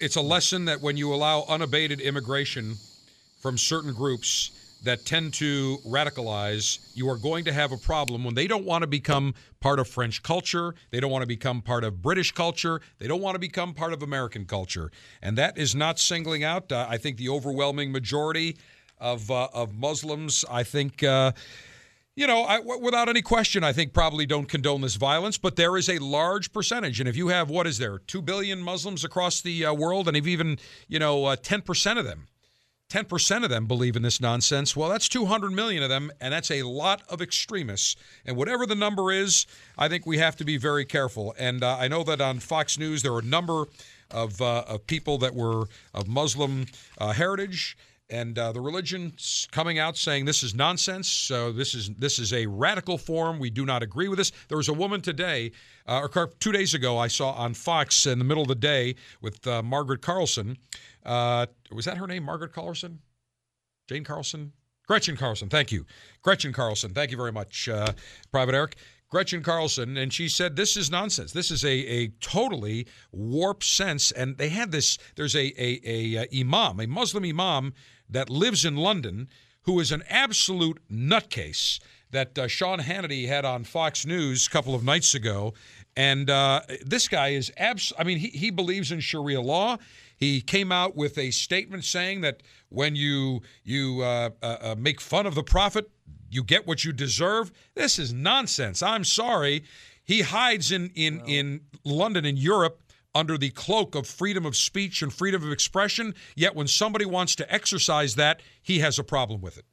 it's a lesson that when you allow unabated immigration from certain groups that tend to radicalize, you are going to have a problem when they don't want to become part of French culture. They don't want to become part of British culture. They don't want to become part of American culture. And that is not singling out, uh, I think, the overwhelming majority of, uh, of Muslims. I think. Uh, you know, I, w- without any question, I think probably don't condone this violence, but there is a large percentage. And if you have, what is there, 2 billion Muslims across the uh, world, and if even, you know, uh, 10% of them, 10% of them believe in this nonsense, well, that's 200 million of them, and that's a lot of extremists. And whatever the number is, I think we have to be very careful. And uh, I know that on Fox News, there are a number of, uh, of people that were of Muslim uh, heritage and uh, the religion's coming out saying this is nonsense. So this is this is a radical form. We do not agree with this. There was a woman today, uh, or two days ago, I saw on Fox in the middle of the day with uh, Margaret Carlson. Uh, was that her name, Margaret Carlson? Jane Carlson? Gretchen Carlson. Thank you, Gretchen Carlson. Thank you very much, uh, Private Eric. Gretchen Carlson, and she said this is nonsense. This is a, a totally warped sense. And they had this. There's a, a a imam, a Muslim imam that lives in London, who is an absolute nutcase that uh, Sean Hannity had on Fox News a couple of nights ago. And uh, this guy is abs. I mean, he, he believes in Sharia law. He came out with a statement saying that when you you uh, uh, uh, make fun of the prophet, you get what you deserve. This is nonsense. I'm sorry. He hides in in in London in Europe under the cloak of freedom of speech and freedom of expression. Yet when somebody wants to exercise that, he has a problem with it.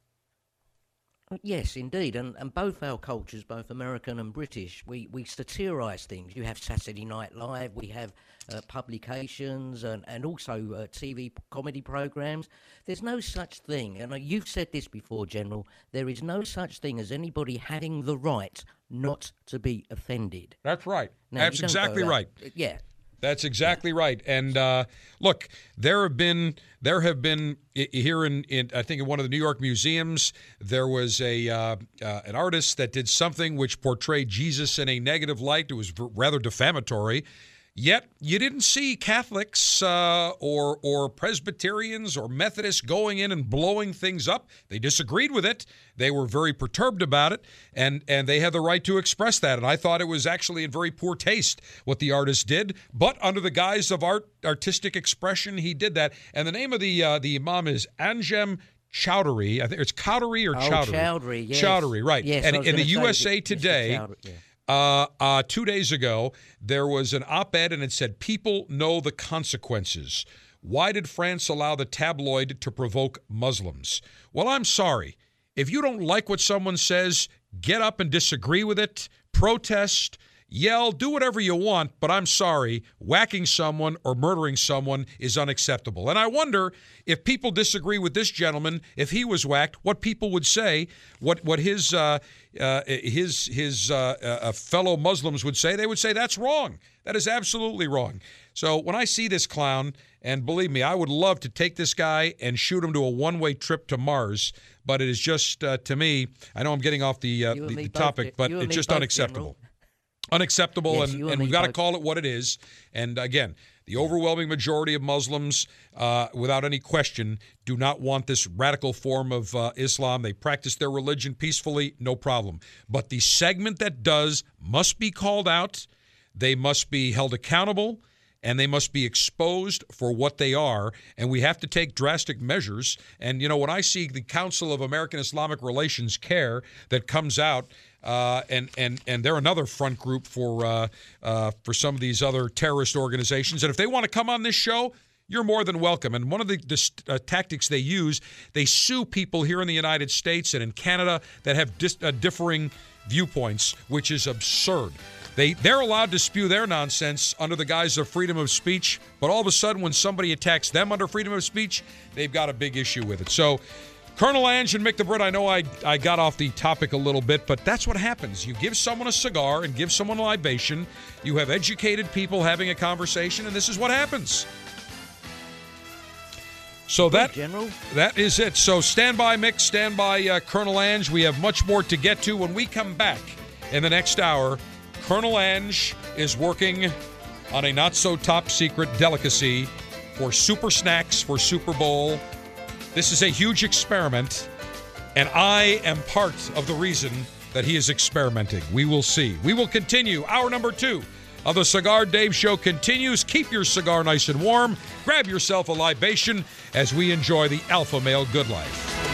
Yes, indeed, and, and both our cultures, both American and British, we, we satirise things. You have Saturday Night Live, we have uh, publications, and, and also uh, TV comedy programs. There's no such thing, and uh, you've said this before, General, there is no such thing as anybody having the right not to be offended. That's right. Now, That's exactly right. Yeah. That's exactly right. And uh, look, there have been there have been here in, in I think in one of the New York museums there was a uh, uh, an artist that did something which portrayed Jesus in a negative light. It was rather defamatory. Yet you didn't see Catholics uh, or or Presbyterians or Methodists going in and blowing things up. They disagreed with it. They were very perturbed about it, and and they had the right to express that. And I thought it was actually in very poor taste what the artist did. But under the guise of art, artistic expression, he did that. And the name of the uh, the imam is Anjem. Choudary, I think it's Choudary or Oh, Choudary. Choudary, yes. Choudary, right. Yes, and in the USA Today. Uh, uh, two days ago, there was an op ed and it said, People know the consequences. Why did France allow the tabloid to provoke Muslims? Well, I'm sorry. If you don't like what someone says, get up and disagree with it, protest, yell, do whatever you want, but I'm sorry, whacking someone or murdering someone is unacceptable. And I wonder if people disagree with this gentleman, if he was whacked, what people would say, what what his uh, uh, his his uh, uh, fellow Muslims would say. They would say that's wrong. That is absolutely wrong. So when I see this clown, and believe me, I would love to take this guy and shoot him to a one-way trip to Mars. But it is just uh, to me. I know I'm getting off the uh, the, the topic, but it's just unacceptable. Unacceptable Yes, and, and we've got to call it what it is. And again the overwhelming majority of muslims uh, without any question do not want this radical form of uh, islam. They practice their religion peacefully no problem. But the segment that does must be called out. They must be held accountable and they must be exposed for what they are. And we have to take drastic measures. And you know when i see the council of american islamic relations CAIR that comes out uh, and and and they're another front group for uh, uh, for some of these other terrorist organizations and if they want to come on this show you're more than welcome. And one of the, the uh, tactics they use, they sue people here in the United States and in Canada that have dis- uh, differing viewpoints, which is absurd. They they're allowed to spew their nonsense under the guise of freedom of speech, but all of a sudden, when somebody attacks them under freedom of speech, they've got a big issue with it. So. Colonel Ange and Mick the Brit, I know I, I got off the topic a little bit, but that's what happens. You give someone a cigar and give someone a libation. You have educated people having a conversation, and this is what happens. So that General. that is it. So stand by, Mick. Stand by, uh, Colonel Ange. We have much more to get to when we come back in the next hour. Colonel Ange is working on a not so top secret delicacy for super snacks for Super Bowl. This is a huge experiment, and I am part of the reason that he is experimenting. We will see. We will continue. Hour number two of the Cigar Dave Show continues. Keep your cigar nice and warm. Grab yourself a libation as we enjoy the Alpha Male Good Life.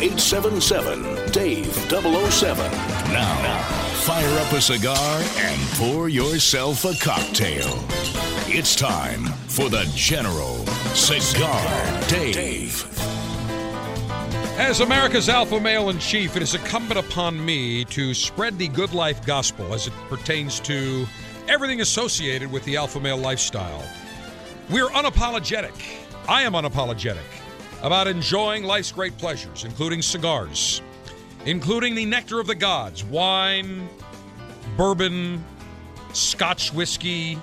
877 Dave 007. Now, fire up a cigar and pour yourself a cocktail. It's time for the General Cigar Dave. As America's alpha male in chief, it is incumbent upon me to spread the good life gospel as it pertains to everything associated with the alpha male lifestyle. We're unapologetic. I am unapologetic about enjoying life's great pleasures, including cigars, including the nectar of the gods, wine, bourbon, scotch whiskey,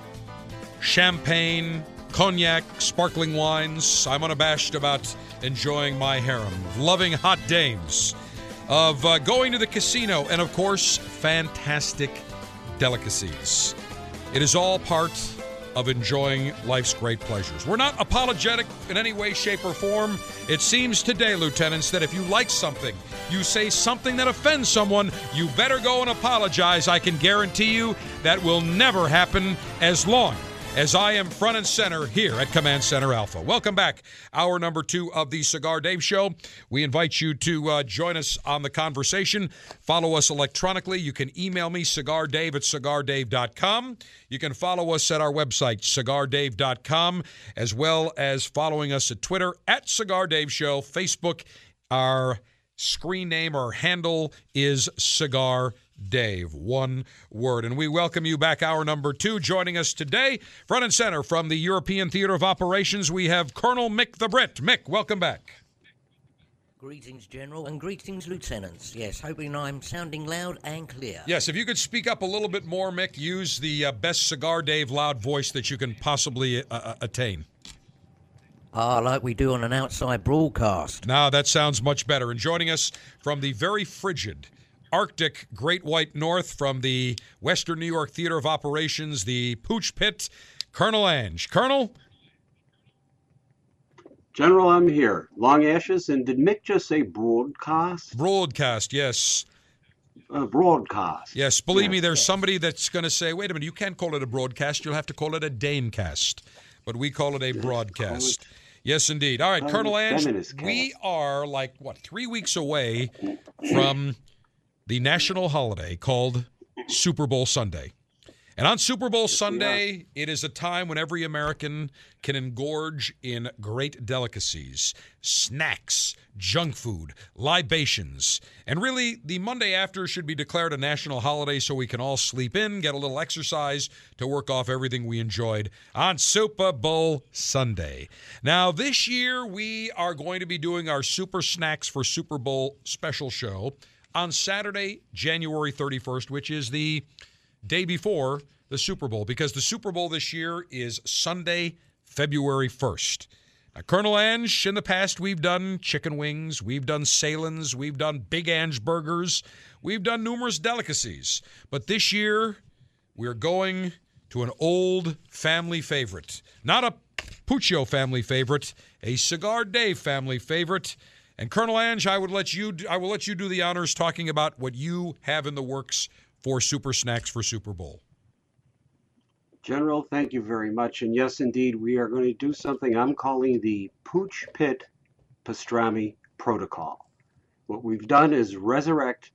champagne, cognac, sparkling wines. I'm unabashed about enjoying my harem, loving hot dames, of uh, going to the casino, and of course, fantastic delicacies. It is all part of enjoying life's great pleasures. We're not apologetic in any way, shape, or form. It seems today, lieutenants, that if you like something, you say something that offends someone, you better go and apologize. I can guarantee you that will never happen as long as I am front and center here at Command Center Alpha. Welcome back, hour number two of the Cigar Dave Show. We invite you to uh, join us on the conversation. Follow us electronically. You can email me, cigardave at cigardave.com. You can follow us at our website, cigardave.com, as well as following us at Twitter at Cigar Dave Show, Facebook, our screen name or handle is Cigar Dave. One word. And we welcome you back, hour number two. Joining us today, front and center from the European Theater of Operations, we have Colonel Mick the Brit. Mick, welcome back. Greetings, General, and greetings, Lieutenants. Yes, hoping I'm sounding loud and clear. Yes, if you could speak up a little bit more, Mick, use the uh, best Cigar Dave loud voice that you can possibly uh, uh, attain. Ah, like we do on an outside broadcast. Now that sounds much better. And joining us from the very frigid Arctic Great White North from the Western New York Theater of Operations, the Pooch Pit, Colonel Ange. Colonel? General, I'm here. Long Ashes, and did Mick just say broadcast? Broadcast, yes. Uh, broadcast. Yes, believe Yes, me, there's yes. somebody that's going to say, wait a minute, you can't call it a broadcast. You'll have to call it a Danecast. But we call it a broadcast. Yes, indeed. All right, Colonel Ange, we are like, what, three weeks away from the national holiday called Super Bowl Sunday. And on Super Bowl Sunday, it is a time when every American can engorge in great delicacies, snacks, junk food, libations. And really, the Monday after should be declared a national holiday so we can all sleep in, get a little exercise to work off everything we enjoyed on Super Bowl Sunday. Now, this year, we are going to be doing our Super Snacks for Super Bowl special show on Saturday, January 31st, which is the day before the Super Bowl because the Super Bowl this year is Sunday, February 1st. Now, Colonel Ange, in the past, we've done chicken wings, we've done Salins, we've done Big Ange burgers, we've done numerous delicacies. But this year, we're going to an old family favorite. Not a Puccio family favorite, a Cigar Dave family favorite. And Colonel Ange, I would let you I will let you do the honors talking about what you have in the works for Super Snacks for Super Bowl. General, thank you very much. And yes, indeed, we are going to do something I'm calling the Pooch Pit Pastrami Protocol. What we've done is resurrect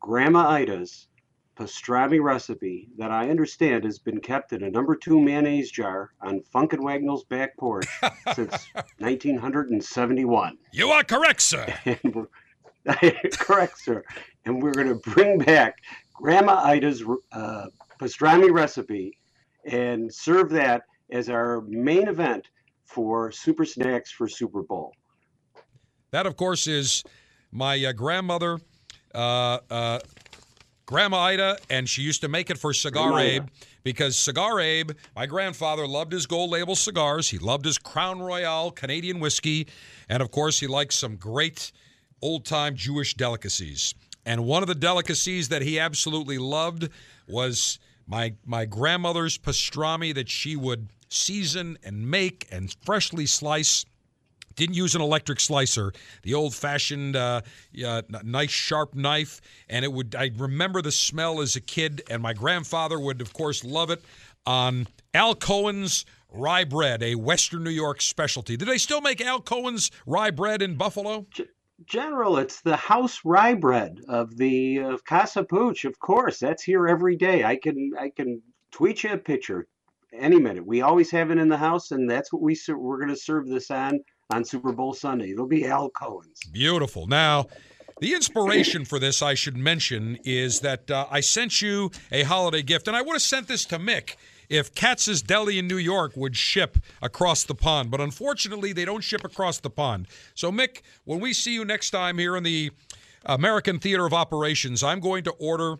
Grandma Ida's pastrami recipe that I understand has been kept in a number two mayonnaise jar on Funk and Wagnalls back porch since 1971. You are correct, sir. Correct, sir. And we're going to bring back Grandma Ida's uh, pastrami recipe and serve that as our main event for Super Snacks for Super Bowl. That, of course, is my uh, grandmother, uh, uh, Grandma Ida, and she used to make it for Cigar Grandma Abe because Cigar Abe, my grandfather, loved his gold label cigars. He loved his Crown Royal Canadian whiskey. And, of course, he liked some great old time Jewish delicacies. And one of the delicacies that he absolutely loved was my my grandmother's pastrami that she would season and make and freshly slice. Didn't use an electric slicer, the old-fashioned, uh, uh, nice sharp knife, and it would. I remember the smell as a kid, and my grandfather would, of course, love it on Al Cohen's rye bread, a Western New York specialty. Do they still make Al Cohen's rye bread in Buffalo? General, it's the house rye bread of the uh, Casa Pooch, of course. That's here every day. I can I can tweet you a picture any minute. We always have it in the house, and that's what we ser- we're going to serve this on on Super Bowl Sunday. It'll be Al Cohen's. Beautiful. Now, the inspiration for this, I should mention, is that uh, I sent you a holiday gift, and I would have sent this to Mick if Katz's Deli in New York would ship across the pond. But unfortunately, they don't ship across the pond. So, Mick, when we see you next time here in the American Theater of Operations, I'm going to order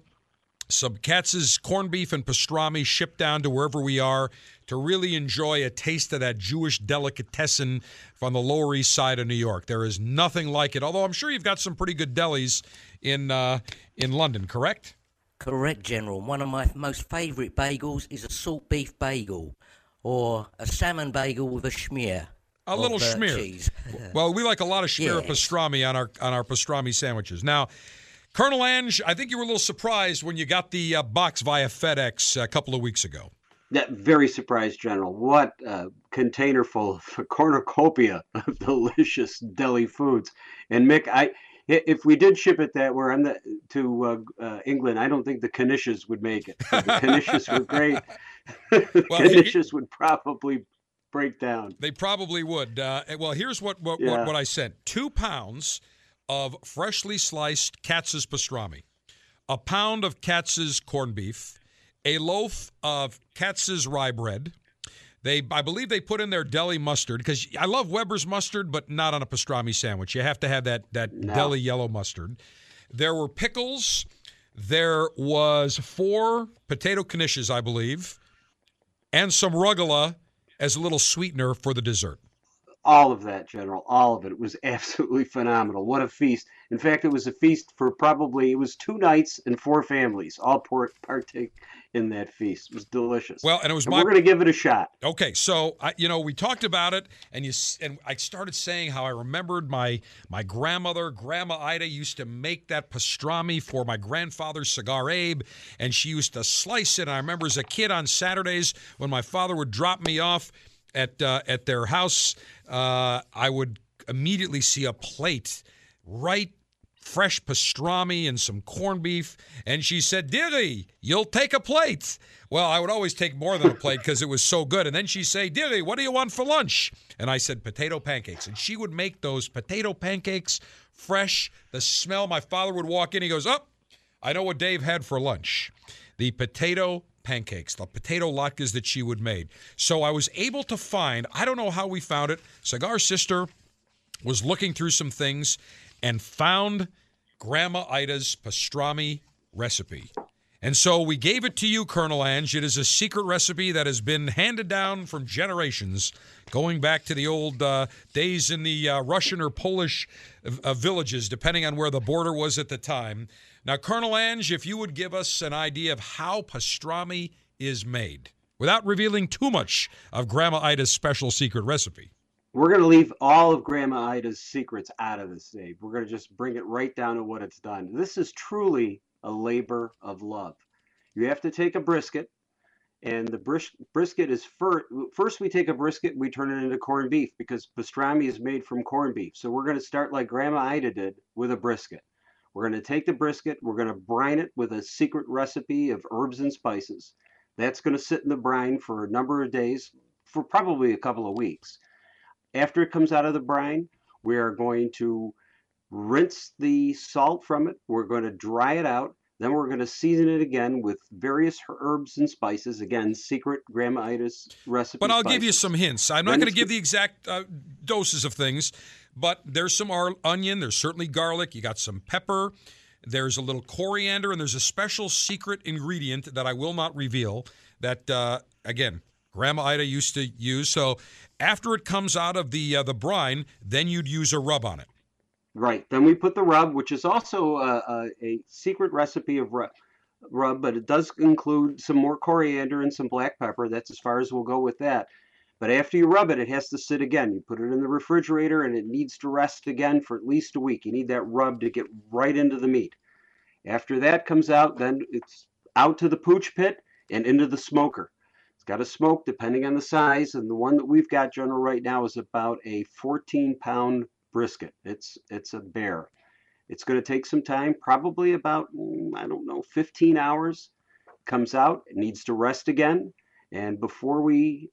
some Katz's corned beef and pastrami shipped down to wherever we are to really enjoy a taste of that Jewish delicatessen from the Lower East Side of New York. There is nothing like it. Although I'm sure you've got some pretty good delis in uh, in London, correct? Correct, General. One of my most favourite bagels is a salt beef bagel or a salmon bagel with a schmear. A little uh, schmear. cheese. Well, we like a lot of schmear Yes. pastrami on our on our pastrami sandwiches. Now, Colonel Ange, I think you were a little surprised when you got the uh, box via FedEx a couple of weeks ago. That very surprised, General. What a container full of cornucopia of delicious deli foods. And Mick, I if we did ship it that way the, to uh, uh, England, I don't think the knishes would make it. The knishes were great. Well, he- knishes would probably break down. They probably would. Uh, well, here's what what, Yeah. what what I sent: two pounds of freshly sliced Katz's pastrami, a pound of Katz's corned beef, a loaf of Katz's rye bread. They, I believe, they put in their deli mustard because I love Weber's mustard, but not on a pastrami sandwich. You have to have that that deli yellow mustard. There were pickles. There was four potato knishes, I believe, and some rugula as a little sweetener for the dessert. All of that, General, all of it. It was absolutely phenomenal. What a feast. In fact, it was a feast for probably, it was two nights and four families all partake in that feast. It was delicious. Well, and it was my- We're going to give it a shot. Okay, so I, you know, we talked about it, and you and I started saying how I remembered my my grandmother, Grandma Ida, used to make that pastrami for my grandfather, Cigar Abe, and she used to slice it. And I remember as a kid on Saturdays when my father would drop me off at uh, at their house, uh, I would immediately see a plate right fresh pastrami and some corned beef. And she said, Dilly, you'll take a plate. Well, I would always take more than a plate because it was so good. And then she'd say, Dilly, what do you want for lunch? And I said, potato pancakes. And she would make those potato pancakes fresh. The smell, my father would walk in, he goes, Oh, I know what Dave had for lunch. The potato pancakes, the potato latkes that she would make. So I was able to find, I don't know how we found it. Cigar Sister was looking through some things and found Grandma Ida's pastrami recipe. And so we gave it to you, Colonel Ange. It is a secret recipe that has been handed down from generations, going back to the old uh, days in the uh, Russian or Polish uh, villages, depending on where the border was at the time. Now, Colonel Ange, if you would give us an idea of how pastrami is made, without revealing too much of Grandma Ida's special secret recipe. We're going to leave all of Grandma Ida's secrets out of this, Dave. We're going to just bring it right down to what it's done. This is truly a labor of love. You have to take a brisket, and the bris- brisket is first. First, we take a brisket, we turn it into corned beef because pastrami is made from corned beef. So we're going to start like Grandma Ida did with a brisket. We're going to take the brisket, we're going to brine it with a secret recipe of herbs and spices. That's going to sit in the brine for a number of days, for probably a couple of weeks. After it comes out of the brine, we are going to rinse the salt from it. We're going to dry it out. Then we're going to season it again with various herbs and spices. Again, secret Grandma Ida's recipe. But I'll give you some hints. I'm not going to give the exact uh, doses of things, but there's some ar- onion, there's certainly garlic, you got some pepper, there's a little coriander, and there's a special secret ingredient that I will not reveal that, uh, again, Grandma Ida used to use. So after it comes out of the uh, the brine, then you'd use a rub on it. Right. Then we put the rub, which is also a, a, a secret recipe of rub, rub, but it does include some more coriander and some black pepper. That's as far as we'll go with that. But after you rub it, it has to sit again. You put it in the refrigerator and it needs to rest again for at least a week. You need that rub to get right into the meat. After that comes out, then it's out to the pooch pit and into the smoker. It's got to smoke depending on the size. And the one that we've got, General, right now is about a 14 pound brisket. It's it's a bear. It's going to take some time, probably about mm, I don't know, 15 hours. Comes out, it needs to rest again, and before we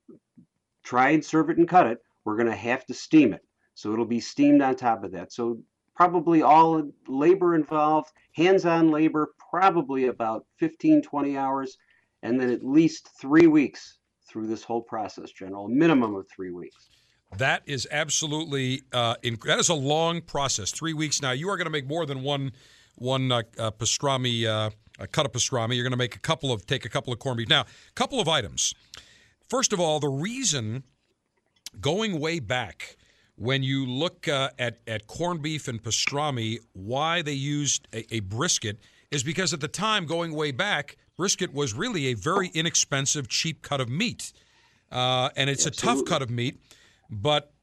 try and serve it and cut it, we're going to have to steam it. So it'll be steamed on top of that. So probably all labor involved, hands-on labor, probably about 15, 20 hours, and then at least three weeks through this whole process, General, minimum of three weeks. That is absolutely uh, inc- that is a long process. Three weeks now. You are going to make more than one one uh, uh, pastrami, uh, a cut of pastrami. You're going to make a couple of take a couple of corned beef. Now, a couple of items. First of all, the reason going way back when you look uh, at at corned beef and pastrami, why they used a, a brisket is because at the time, going way back, brisket was really a very inexpensive, cheap cut of meat, uh, and it's a tough cut of meat. But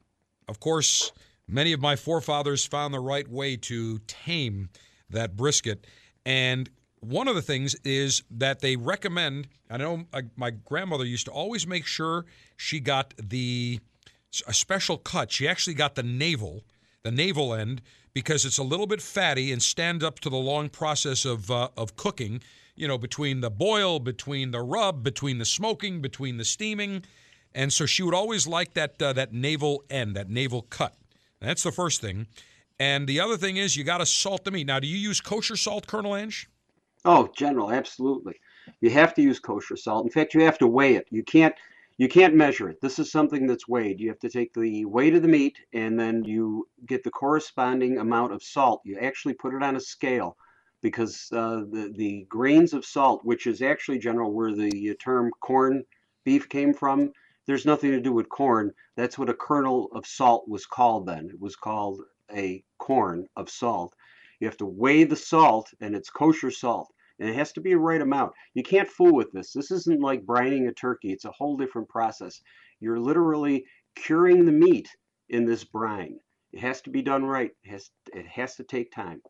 of course, many of my forefathers found the right way to tame that brisket. And one of the things is that they recommend, I know my grandmother used to always make sure she got the a special cut. She actually got the navel, the navel end, because it's a little bit fatty and stand up to the long process of uh, of cooking. You know, between the boil, between the rub, between the smoking, between the steaming, and so she would always like that uh, that navel end, that navel cut. That's the first thing. And the other thing is you got to salt the meat. Now, do you use kosher salt, Colonel Ange? Oh, General, absolutely. You have to use kosher salt. In fact, you have to weigh it. You can't you can't measure it. This is something that's weighed. You have to take the weight of the meat and then you get the corresponding amount of salt. You actually put it on a scale because uh, the the grains of salt, which is actually general where the term corn beef came from, there's nothing to do with corn. That's what a kernel of salt was called then. It was called a corn of salt. You have to weigh the salt, and it's kosher salt. And it has to be a right amount. You can't fool with this. This isn't like brining a turkey. It's a whole different process. You're literally curing the meat in this brine. It has to be done right. It has, it has to take time.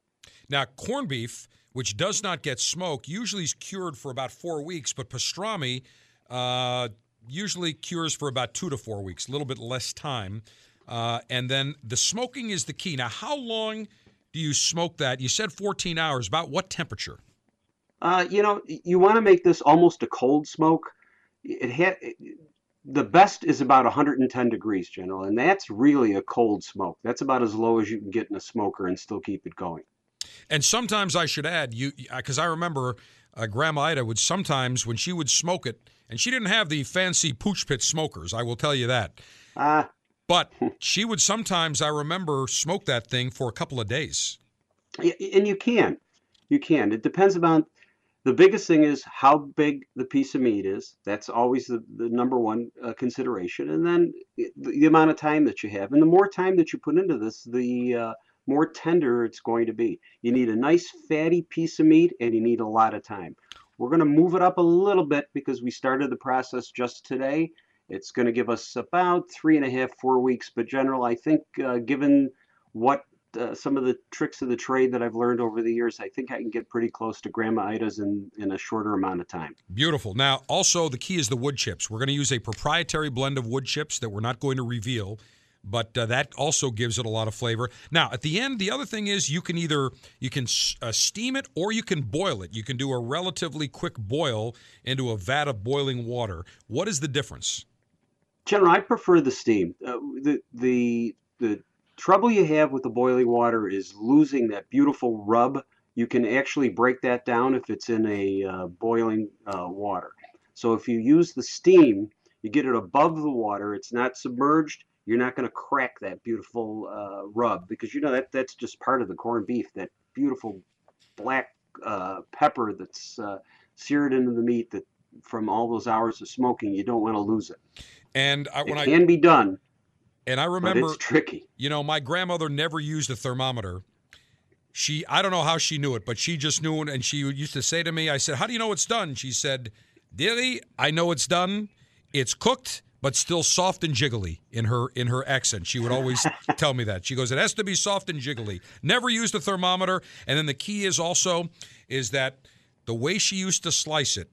Now, corned beef, which does not get smoked, usually is cured for about four weeks, but pastrami uh, usually cures for about two to four weeks, a little bit less time. Uh, and then the smoking is the key. Now, how long do you smoke that? You said 14 hours. About what temperature? Uh, you know, you want to make this almost a cold smoke. It had the best is about 110 degrees, General, and that's really a cold smoke. That's about as low as you can get in a smoker and still keep it going. And sometimes I should add, you because I remember uh, Grandma Ida would sometimes when she would smoke it, and she didn't have the fancy pooch pit smokers. I will tell you that. Ah. But she would sometimes, I remember, smoke that thing for a couple of days. And you can, you can. It depends upon the biggest thing is how big the piece of meat is. That's always the, the number one uh, consideration. And then the, the, amount of time that you have. And the more time that you put into this, the uh, more tender it's going to be. You need a nice fatty piece of meat and you need a lot of time. We're going to move it up a little bit because we started the process just today. It's going to give us about three and a half, four weeks. But general, I think uh, given what uh, some of the tricks of the trade that I've learned over the years, I think I can get pretty close to Grandma Ida's in, in a shorter amount of time. Beautiful. Now, also, the key is the wood chips. We're going to use a proprietary blend of wood chips that we're not going to reveal, but uh, that also gives it a lot of flavor. Now, at the end, the other thing is you can either you can uh, steam it or you can boil it. You can do a relatively quick boil into a vat of boiling water. What is the difference? General, I prefer the steam. Uh, the the the trouble you have with the boiling water is losing that beautiful rub. You can actually break that down if it's in a uh, boiling uh, water. So if you use the steam, you get it above the water. It's not submerged. You're not going to crack that beautiful uh, rub because you know that that's just part of the corned beef. That beautiful black uh, pepper that's uh, seared into the meat that from all those hours of smoking. You don't want to lose it. And I, when it I can be done. And I remember it's tricky. You know, my grandmother never used a thermometer. She, I don't know how she knew it, but she just knew it. And she used to say to me, I said, How do you know it's done? She said, Dearie, I know it's done. It's cooked, but still soft and jiggly in her in her accent. She would always tell me that. She goes, It has to be soft and jiggly. Never used a thermometer. And then the key is also is that the way she used to slice it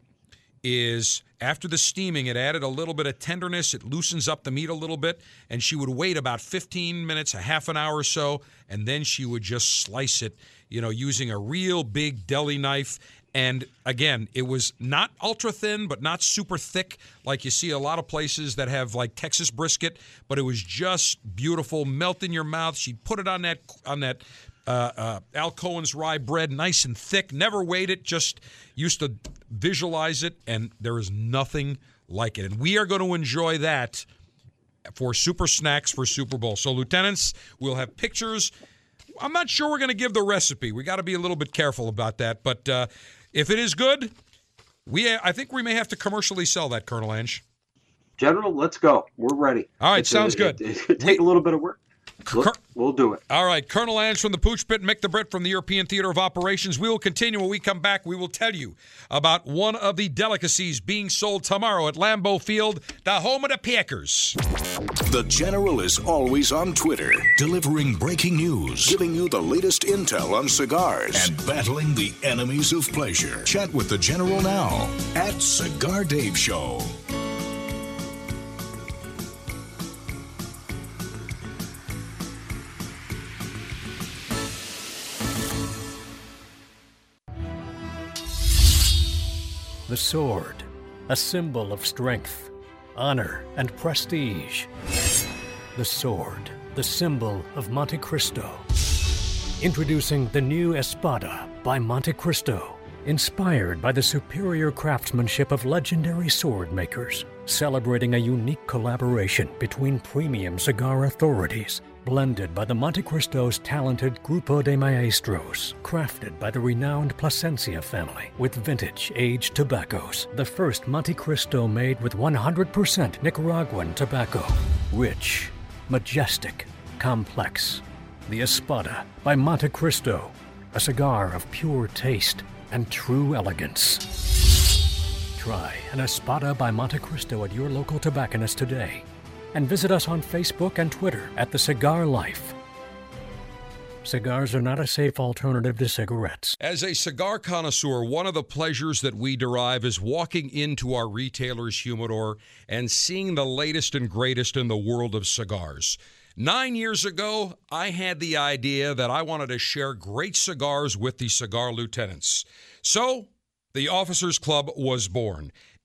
is after the steaming, it added a little bit of tenderness. It loosens up the meat a little bit. And she would wait about 15 minutes, a half an hour or so, and then she would just slice it, you know, using a real big deli knife. And again, it was not ultra thin, but not super thick, like you see a lot of places that have like Texas brisket. But it was just beautiful, melt in your mouth. She'd put it on that on that uh, uh, Al Cohen's rye bread, nice and thick. Never weighed it, just used to visualize it, and there is nothing like it. And we are going to enjoy that for super snacks for Super Bowl. So, lieutenants, we'll have pictures. I'm not sure we're going to give the recipe. We got to be a little bit careful about that. But uh, if it is good, we I think we may have to commercially sell that, Colonel Ange. General, let's go. We're ready. All right, It's sounds a- good. It, it, take a little bit of work. We'll, we'll do it. All right, Colonel Ange from the Pooch Pit, Mick the Brit from the European Theater of Operations. We will continue when we come back. We will tell you about one of the delicacies being sold tomorrow at Lambeau Field, the home of the Packers. The General is always on Twitter, delivering breaking news, giving you the latest intel on cigars, and battling the enemies of pleasure. Chat with the General now at Cigar Dave Show. The sword, a symbol of strength, honor, and prestige. The sword, the symbol of Montecristo. Introducing the new Espada by Montecristo. Inspired by the superior craftsmanship of legendary sword makers, celebrating a unique collaboration between premium cigar authorities, blended by the Montecristo's talented Grupo de Maestros, crafted by the renowned Plasencia family with vintage aged tobaccos. The first Montecristo made with 100% Nicaraguan tobacco. Rich, majestic, complex. The Espada by Montecristo, a cigar of pure taste and true elegance. Try an Espada by Montecristo at your local tobacconist today. And visit us on Facebook and Twitter at The Cigar Life. Cigars are not a safe alternative to cigarettes. As a cigar connoisseur, one of the pleasures that we derive is walking into our retailer's humidor and seeing the latest and greatest in the world of cigars. Nine years ago, I had the idea that I wanted to share great cigars with the cigar lieutenants. So, the Officers Club was born.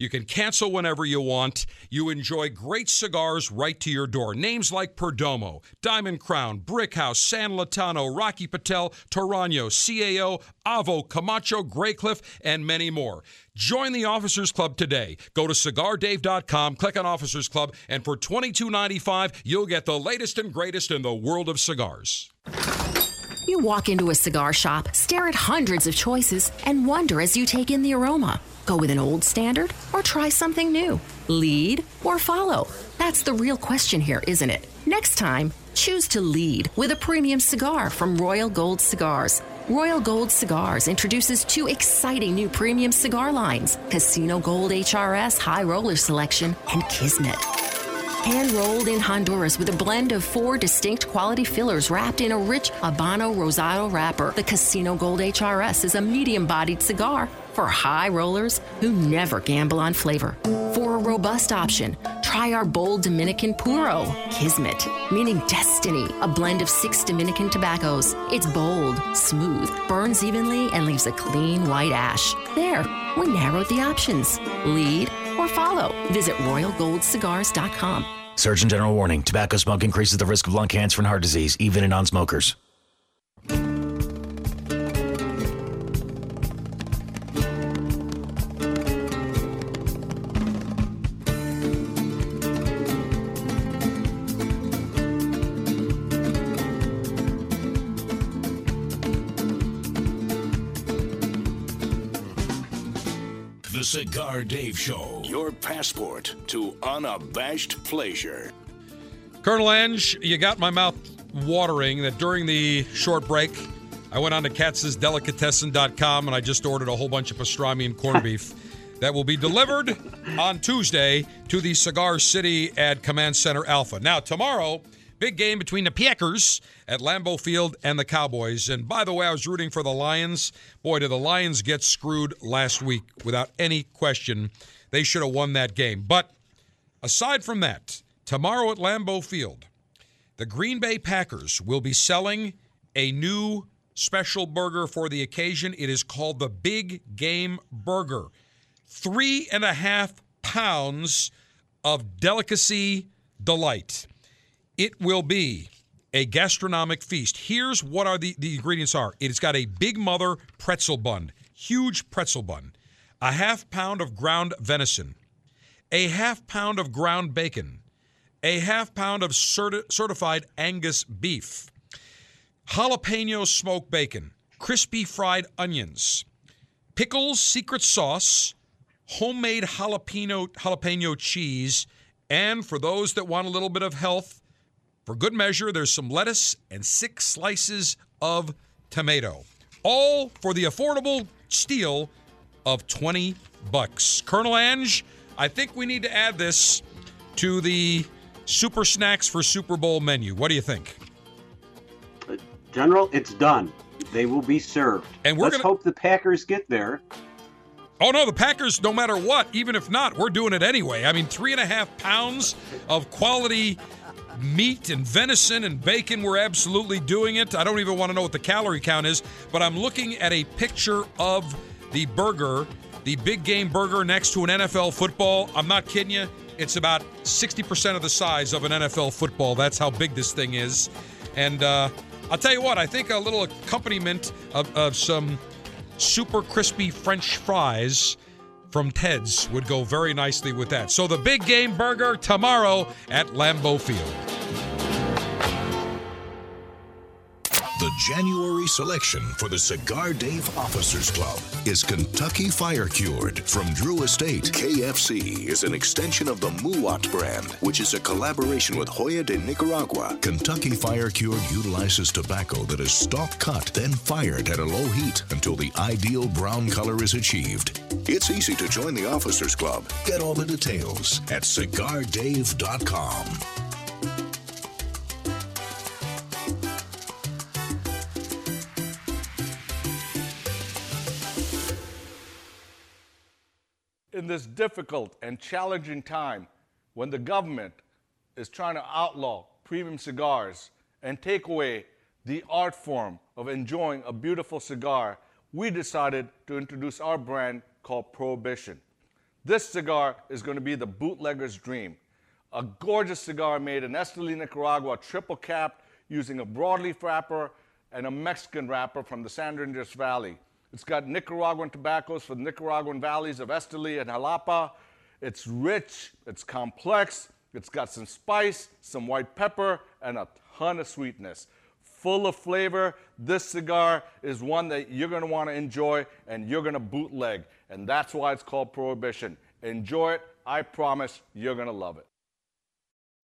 You can cancel whenever you want. You enjoy great cigars right to your door. Names like Perdomo, Diamond Crown, Brickhouse, San Lotano, Rocky Patel, Torano, CAO, Avo, Camacho, Graycliff, and many more. Join the Officers Club today. Go to cigardave.com, click on Officers Club, and for $22.95, you'll get the latest and greatest in the world of cigars. You walk into a cigar shop, stare at hundreds of choices, and wonder as you take in the aroma. Go with an old standard or try something new? Lead or follow? That's the real question here, isn't it? Next time, choose to lead with a premium cigar from Royal Gold Cigars. Royal Gold Cigars introduces two exciting new premium cigar lines Casino Gold HRS High Roller Selection and Kismet. Hand rolled in Honduras with a blend of four distinct quality fillers wrapped in a rich Habano Rosado wrapper. The Casino Gold HRS is a medium bodied cigar for high rollers who never gamble on flavor. For a robust option, try our bold Dominican Puro, Kismet, meaning destiny, a blend of six Dominican tobaccos. It's bold, smooth, burns evenly, and leaves a clean white ash. There, we narrowed the options. Lead or follow. Visit royalgoldcigars.com. Surgeon General warning tobacco smoke increases the risk of lung cancer and heart disease, even in non smokers. Cigar Dave Show, your passport to unabashed pleasure. Colonel Ange, you got my mouth watering that during the short break, I went on to katz'sdelicatessen.com and I just ordered a whole bunch of pastrami and corned beef that will be delivered on Tuesday to the Cigar City at Command Center Alpha. Now, tomorrow, big game between the Packers at Lambeau Field and the Cowboys. And by the way, I was rooting for the Lions. Boy, did the Lions get screwed last week without any question. They should have won that game. But aside from that, tomorrow at Lambeau Field, the Green Bay Packers will be selling a new special burger for the occasion. It is called the Big Game Burger. Three and a half pounds of delicacy delight. It will be a gastronomic feast. Here's what are the, the ingredients are. It's got a big mother pretzel bun, huge pretzel bun, a half pound of ground venison, a half pound of ground bacon, a half pound of certi- certified Angus beef, jalapeno smoked bacon, crispy fried onions, pickles, secret sauce, homemade jalapeno jalapeno cheese, and for those that want a little bit of health, for good measure, there's some lettuce and six slices of tomato. All for the affordable steal of 20 bucks. Colonel Ange, I think we need to add this to the super snacks for Super Bowl menu. What do you think? Uh, General, it's done. They will be served. And we're Let's gonna- hope the Packers get there. Oh no, the Packers, no matter what, even if not, we're doing it anyway. I mean, three and a half pounds of quality meat and venison and bacon, we're absolutely doing it. I don't even want to know what the calorie count is, but I'm looking at a picture of the burger, the big game burger next to an NFL football. I'm not kidding you. It's about 60% of the size of an NFL football. That's how big this thing is. And uh, I'll tell you what, I think a little accompaniment of, of some super crispy French fries from Ted's would go very nicely with that. So the big game burger tomorrow at Lambeau Field. The January selection for the Cigar Dave Officers Club is Kentucky Fire Cured from Drew Estate. KFC is an extension of the Muwat brand, which is a collaboration with Joya de Nicaragua. Kentucky Fire Cured utilizes tobacco that is stalk cut, then fired at a low heat until the ideal brown color is achieved. It's easy to join the Officers Club. Get all the details at cigardave.com. in this difficult and challenging time when the government is trying to outlaw premium cigars and take away the art form of enjoying a beautiful cigar, we decided to introduce our brand called Prohibition. This cigar is going to be the bootlegger's dream. A gorgeous cigar made in Esteli, Nicaragua, triple capped using a broadleaf wrapper and a Mexican wrapper from the San Andreas Valley. It's got Nicaraguan tobaccos for the Nicaraguan valleys of Esteli and Jalapa. It's rich, it's complex, it's got some spice, some white pepper, and a ton of sweetness. Full of flavor. This cigar is one that you're want to enjoy and you're to bootleg. And that's why it's called Prohibition. Enjoy it. I promise you're to love it.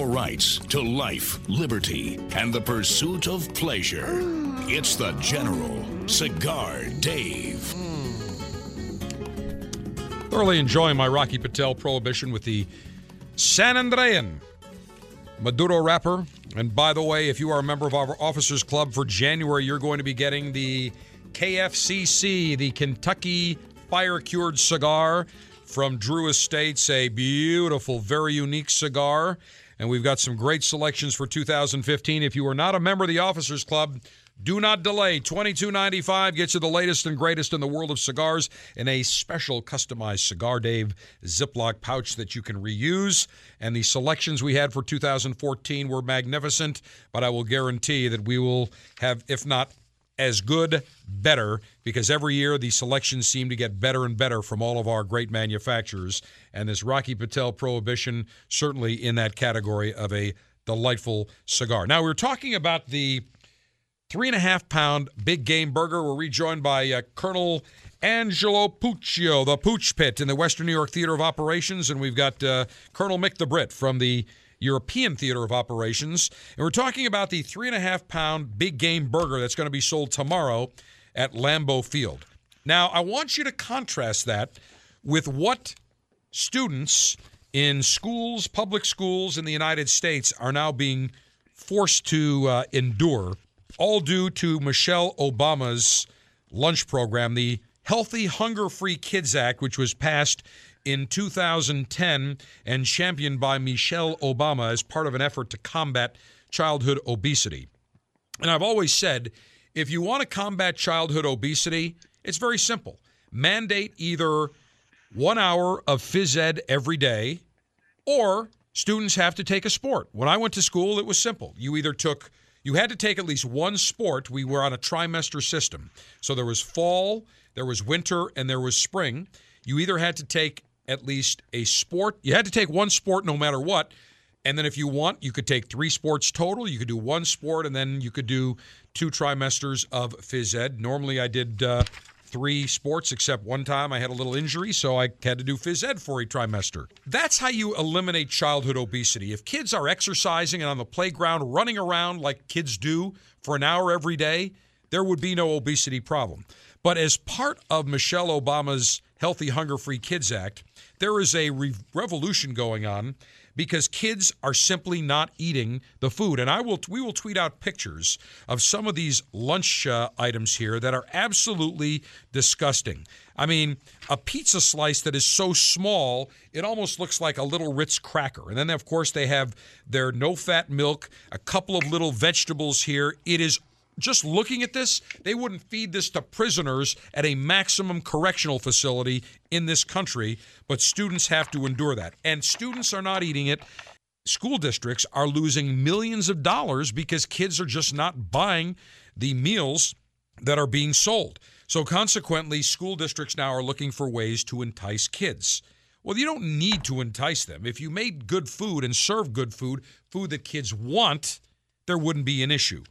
Your rights to life, liberty, and the pursuit of pleasure. It's the General Cigar Dave. Thoroughly enjoying my Rocky Patel prohibition with the San Andrean Maduro wrapper. And by the way, if you are a member of our Officers Club for January, you're going to be getting the KFCC, the Kentucky Fire Cured Cigar from Drew Estates, a beautiful, very unique cigar. And we've got some great selections for 2015. If you are not a member of the Officers Club, Do not delay. Twenty-two ninety-five gets you the latest and greatest in the world of cigars in a special customized Cigar Dave Ziploc pouch that you can reuse. And the selections we had for 2014 were magnificent, but I will guarantee that we will have, if not as good, better, because every year the selections seem to get better and better from all of our great manufacturers. And this Rocky Patel Prohibition, certainly in that category of a delightful cigar. Now, we we're talking about the three and a half pound big game burger. We're rejoined by uh, Colonel Angelo Puccio, the Pooch Pit in the Western New York Theater of Operations. And we've got uh, Colonel Mick the Brit from the European Theater of Operations. And we're talking about the three and a half pound big game burger that's going to be sold tomorrow at Lambeau Field. Now, I want you to contrast that with what students in schools, public schools in the United States, are now being forced to uh, endure, all due to Michelle Obama's lunch program, the Healthy Hunger Free Kids Act, which was passed in 2010 and championed by Michelle Obama as part of an effort to combat childhood obesity. And I've always said if you want to combat childhood obesity, it's very simple. Mandate either one hour of phys ed every day, or students have to take a sport. When I went to school, it was simple. You either took you had to take at least one sport. We were on a trimester system. So there was fall, there was winter, and there was spring. You either had to take at least a sport. You had to take one sport no matter what. And then if you want, you could take three sports total. You could do one sport, and then you could do two trimesters of phys ed. Normally, I did uh, three sports, except one time I had a little injury, so I had to do phys ed for a trimester. That's how you eliminate childhood obesity. If kids are exercising and on the playground running around like kids do for an hour every day, there would be no obesity problem. But as part of Michelle Obama's Healthy Hunger Free Kids Act, there is a re- revolution going on because kids are simply not eating the food. And I will we will tweet out pictures of some of these lunch uh, items here that are absolutely disgusting. I mean, a pizza slice that is so small, it almost looks like a little Ritz cracker. And then of course they have their no-fat milk, a couple of little vegetables here. It is just looking at this, they wouldn't feed this to prisoners at a maximum correctional facility in this country, but students have to endure that. And students are not eating it. School districts are losing millions of dollars because kids are just not buying the meals that are being sold. So, consequently, school districts now are looking for ways to entice kids. Well, you don't need to entice them. If you made good food and served good food, food that kids want, there wouldn't be an issue.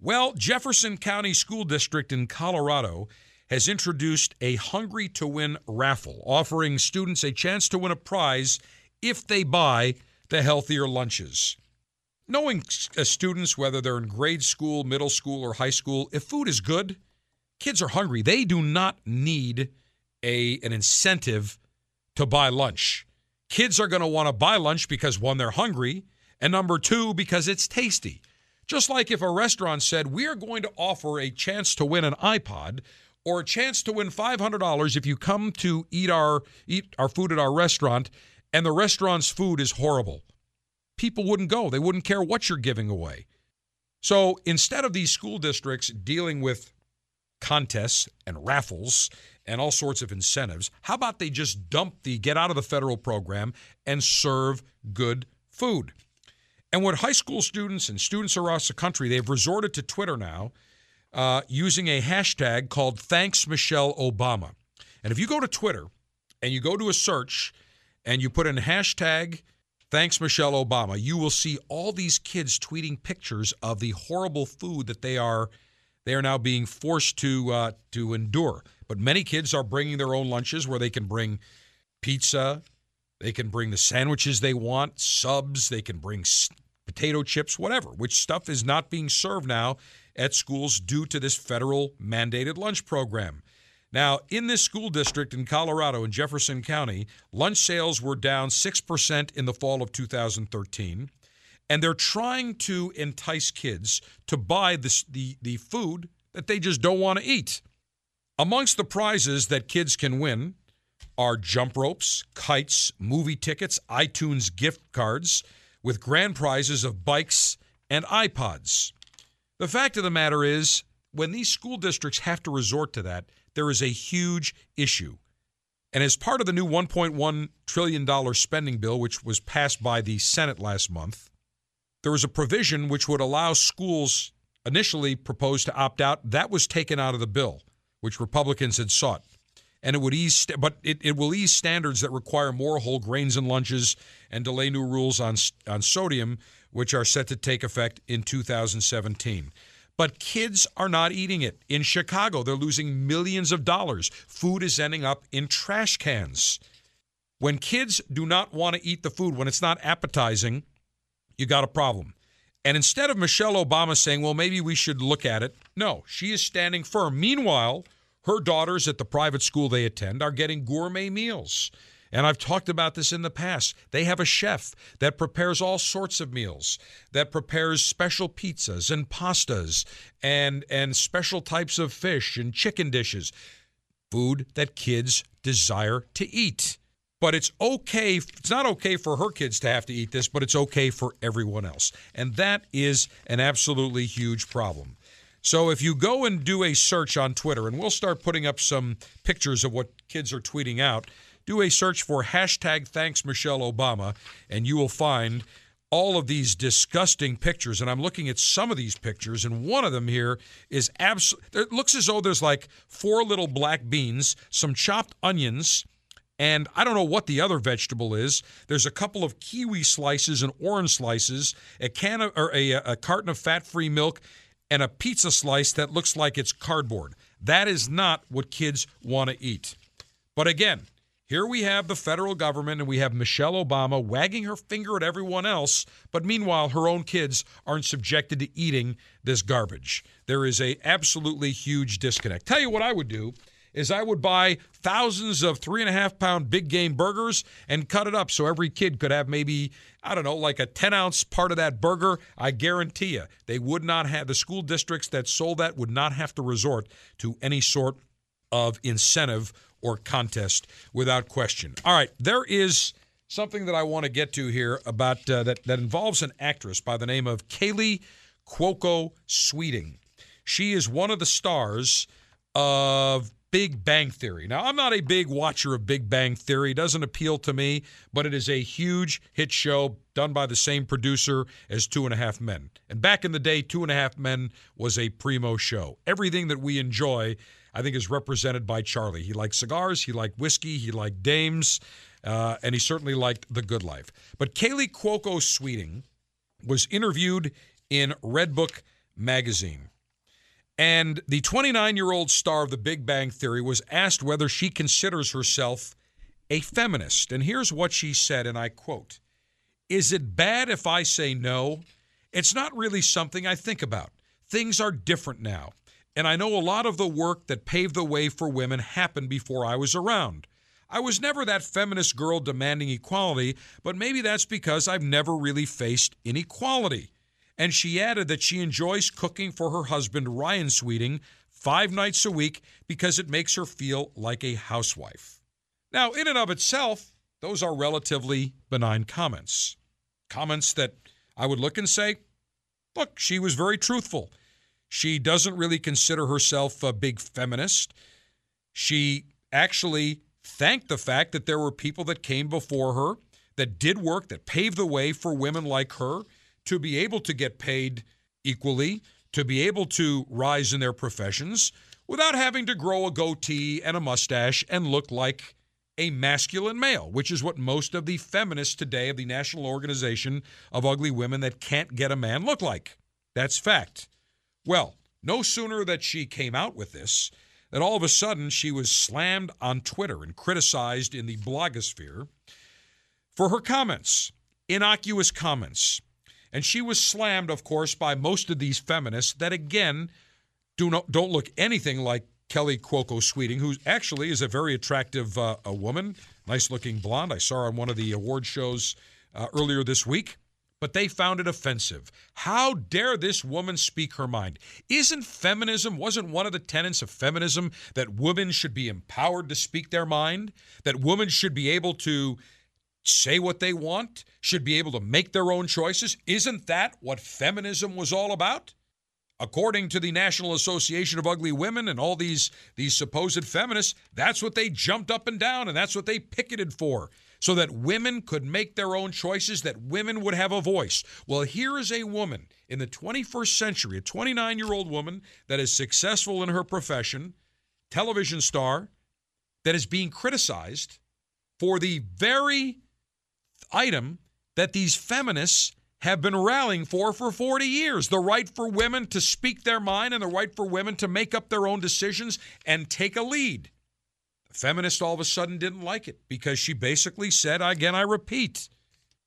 Well, Jefferson County School District in Colorado has introduced a Hungry to Win raffle, offering students a chance to win a prize if they buy the healthier lunches. Knowing as uh, students, whether they're in grade school, middle school, or high school, if food is good, kids are hungry. They do not need a, an incentive to buy lunch. Kids are going to want to buy lunch because one, they're hungry, and number two, because it's tasty. Just like if a restaurant said, We are going to offer a chance to win an iPod or a chance to win $500 if you come to eat our, eat our food at our restaurant and the restaurant's food is horrible. People wouldn't go, they wouldn't care what you're giving away. So instead of these school districts dealing with contests and raffles and all sorts of incentives, how about they just dump the get out of the federal program and serve good food? And what high school students and students across the country, they've resorted to Twitter now uh, using a hashtag called Thanks Michelle Obama. And if you go to Twitter and you go to a search and you put in hashtag Thanks Michelle Obama, you will see all these kids tweeting pictures of the horrible food that they are they are now being forced to uh, to endure. But many kids are bringing their own lunches where they can bring pizza, they can bring the sandwiches they want, subs, they can bring potato chips, whatever, which stuff is not being served now at schools due to this federal mandated lunch program. Now, in this school district in Colorado, in Jefferson County, lunch sales were down 6% in the fall of 2013. And they're trying to entice kids to buy the, the food that they just don't want to eat. Amongst the prizes that kids can win are jump ropes, kites, movie tickets, iTunes gift cards with grand prizes of bikes and iPods. The fact of the matter is, when these school districts have to resort to that, there is a huge issue. And as part of the new $1.1 trillion spending bill, which was passed by the Senate last month, there was a provision which would allow schools initially proposed to opt out. That was taken out of the bill, which Republicans had sought. And it would ease, but it, it will ease standards that require more whole grains in lunches and delay new rules on, on sodium, which are set to take effect in 2017 but kids are not eating it. In Chicago, they're losing millions of dollars. Food is ending up in trash cans. When kids do not want to eat the food, when it's not appetizing, you got a problem. And instead of Michelle Obama saying, well, maybe we should look at it, no, she is standing firm. Meanwhile, her daughters at the private school they attend are getting gourmet meals. And I've talked about this in the past. They have a chef that prepares all sorts of meals, that prepares special pizzas and pastas and and special types of fish and chicken dishes. Food that kids desire to eat. But it's okay, it's not okay for her kids to have to eat this, but it's okay for everyone else. And that is an absolutely huge problem. So if you go and do a search on Twitter, and we'll start putting up some pictures of what kids are tweeting out, do a search for hashtag thanks Michelle Obama, and you will find all of these disgusting pictures. And I'm looking at some of these pictures, and one of them here is absolutely, it looks as though there's like four little black beans, some chopped onions, and I don't know what the other vegetable is. There's a couple of kiwi slices and orange slices, a can of, or a, a carton of fat-free milk, and a pizza slice that looks like it's cardboard. That is not what kids want to eat. But again, here we have the federal government and we have Michelle Obama wagging her finger at everyone else, but meanwhile her own kids aren't subjected to eating this garbage. There is a absolutely huge disconnect. Tell you what I would do is I would buy thousands of three and a half pound big game burgers and cut it up so every kid could have maybe, I don't know, like a 10 ounce part of that burger. I guarantee you, they would not have, the school districts that sold that would not have to resort to any sort of incentive or contest without question. All right, there is something that I want to get to here about uh, that that involves an actress by the name of Kaley Cuoco Sweeting. She is one of the stars of Big Bang Theory. Now, I'm not a big watcher of Big Bang Theory. It doesn't appeal to me, but it is a huge hit show done by the same producer as Two and a Half Men. And back in the day, Two and a Half Men was a primo show. Everything that we enjoy I think is represented by Charlie. He liked cigars, he liked whiskey, he liked dames, uh, and he certainly liked the good life. But Kaley Cuoco Sweeting was interviewed in Redbook magazine. And the 29 year old star of The Big Bang Theory was asked whether she considers herself a feminist. And here's what she said, and I quote Is it bad if I say no? It's not really something I think about. Things are different now. And I know a lot of the work that paved the way for women happened before I was around. I was never that feminist girl demanding equality, but maybe that's because I've never really faced inequality. And she added that she enjoys cooking for her husband, Ryan Sweeting, five nights a week because it makes her feel like a housewife. Now, in and of itself, those are relatively benign comments. Comments that I would look and say, look, she was very truthful. She doesn't really consider herself a big feminist. She actually thanked the fact that there were people that came before her that did work, that paved the way for women like her to be able to get paid equally, to be able to rise in their professions without having to grow a goatee and a mustache and look like a masculine male, which is what most of the feminists today of the National Organization of Ugly Women that can't get a man look like. That's fact. Well, no sooner that she came out with this that all of a sudden she was slammed on Twitter and criticized in the blogosphere for her comments, innocuous comments. And she was slammed, of course, by most of these feminists that, again, do not, don't look anything like Kelly Cuoco Sweeting, who actually is a very attractive uh, a woman, nice looking blonde. I saw her on one of the award shows uh, earlier this week but they found it offensive. How dare this woman speak her mind? Isn't feminism, wasn't one of the tenets of feminism that women should be empowered to speak their mind? That women should be able to say what they want, should be able to make their own choices? Isn't that what feminism was all about? According to the National Association of Ugly Women and all these these supposed feminists, that's what they jumped up and down and that's what they picketed for so that women could make their own choices, that women would have a voice. Well, here is a woman in the 21st century, a 29 year old woman that is successful in her profession, television star, that is being criticized for the very item that these feminists have been rallying for for 40 years the right for women to speak their mind and the right for women to make up their own decisions and take a lead. The feminist all of a sudden didn't like it because she basically said, again, I repeat,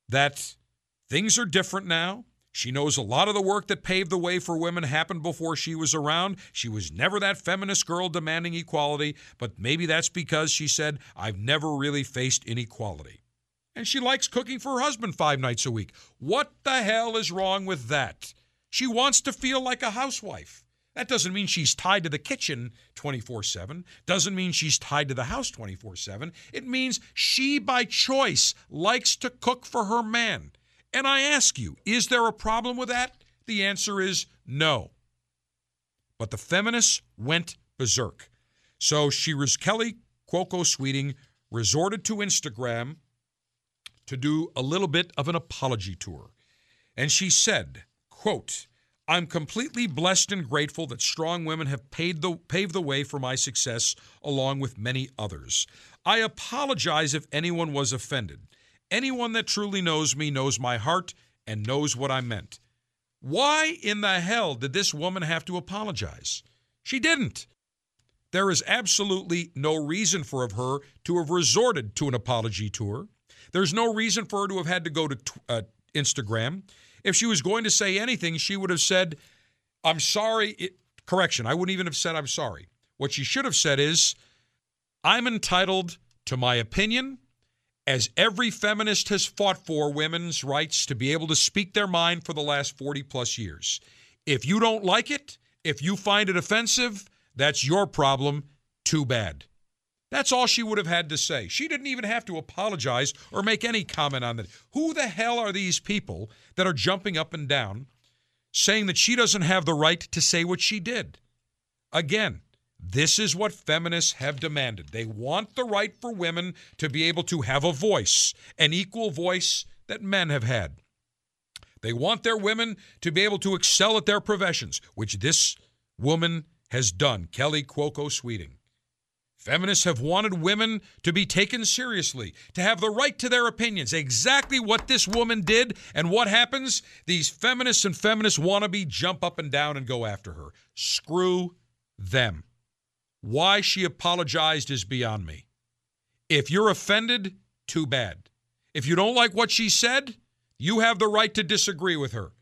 that things are different now. She knows a lot of the work that paved the way for women happened before she was around. She was never that feminist girl demanding equality, but maybe that's because she said, I've never really faced inequality and she likes cooking for her husband five nights a week. What the hell is wrong with that? She wants to feel like a housewife. That doesn't mean she's tied to the kitchen 24 7, doesn't mean she's tied to the house 24 7. It means she, by choice, likes to cook for her man. And I ask you, is there a problem with that? The answer is no. But the feminists went berserk. So she was Kelly Cuoco Sweeting resorted to Instagram to do a little bit of an apology tour. And she said, quote, I'm completely blessed and grateful that strong women have paved the, paved the way for my success along with many others. I apologize if anyone was offended. Anyone that truly knows me knows my heart and knows what I meant. Why in the hell did this woman have to apologize? She didn't. There is absolutely no reason for her to have resorted to an apology tour. There's no reason for her to have had to go to uh, Instagram. If she was going to say anything, she would have said, I'm sorry. It, correction, I wouldn't even have said, I'm sorry. What she should have said is, I'm entitled to my opinion, as every feminist has fought for women's rights to be able to speak their mind for the last 40 plus years. If you don't like it, if you find it offensive, that's your problem. Too bad. That's all she would have had to say. She didn't even have to apologize or make any comment on that. Who the hell are these people that are jumping up and down saying that she doesn't have the right to say what she did? Again, this is what feminists have demanded. They want the right for women to be able to have a voice, an equal voice that men have had. They want their women to be able to excel at their professions, which this woman has done, Kelly Cuoco Sweeting. Feminists have wanted women to be taken seriously, to have the right to their opinions. Exactly what this woman did, and what happens? These feminists and feminist wannabe jump up and down and go after her. Screw them. Why she apologized is beyond me. If you're offended, too bad. If you don't like what she said, you have the right to disagree with her.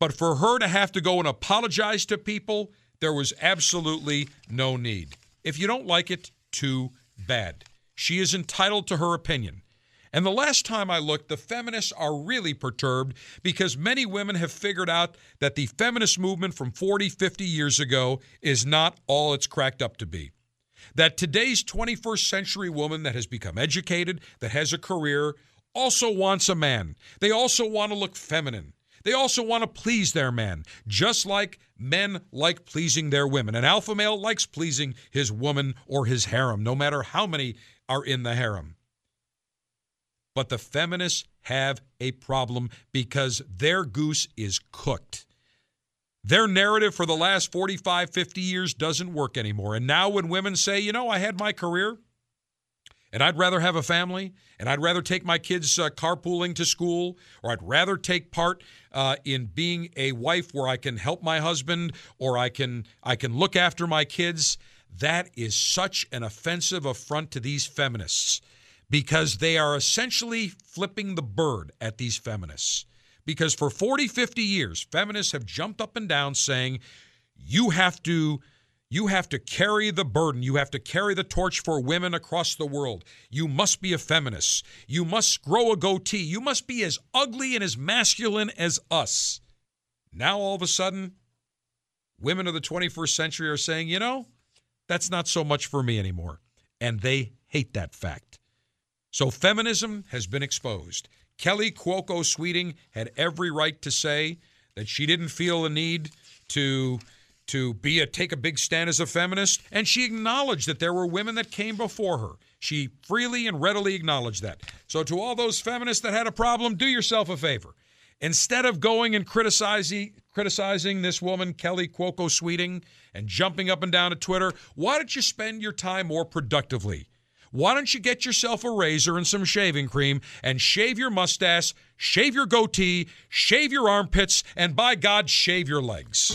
But for her to have to go and apologize to people, there was absolutely no need. If you don't like it, too bad. She is entitled to her opinion. And the last time I looked, the feminists are really perturbed because many women have figured out that the feminist movement from 40, 50 years ago is not all it's cracked up to be. That today's 21st century woman that has become educated, that has a career, also wants a man. They also want to look feminine. They also want to please their man, just like men like pleasing their women. An alpha male likes pleasing his woman or his harem, no matter how many are in the harem. But the feminists have a problem because their goose is cooked. Their narrative for the last 45, 50 years doesn't work anymore. And now, when women say, you know, I had my career, and I'd rather have a family, and I'd rather take my kids uh, carpooling to school, or I'd rather take part uh, in being a wife where I can help my husband, or I can I can look after my kids. That is such an offensive affront to these feminists because they are essentially flipping the bird at these feminists. Because for 40, 50 years, feminists have jumped up and down saying, you have to you have to carry the burden. You have to carry the torch for women across the world. You must be a feminist. You must grow a goatee. You must be as ugly and as masculine as us. Now, all of a sudden, women of the 21st century are saying, you know, that's not so much for me anymore. And they hate that fact. So, feminism has been exposed. Kelly Cuoco Sweeting had every right to say that she didn't feel the need to to be a take a big stand as a feminist, and she acknowledged that there were women that came before her. She freely and readily acknowledged that. So to all those feminists that had a problem, do yourself a favor. Instead of going and criticizing criticizing this woman Kelly Cuoco Sweeting and jumping up and down at Twitter, why don't you spend your time more productively? Why don't you get yourself a razor and some shaving cream and shave your mustache, shave your goatee, shave your armpits, and by God, shave your legs?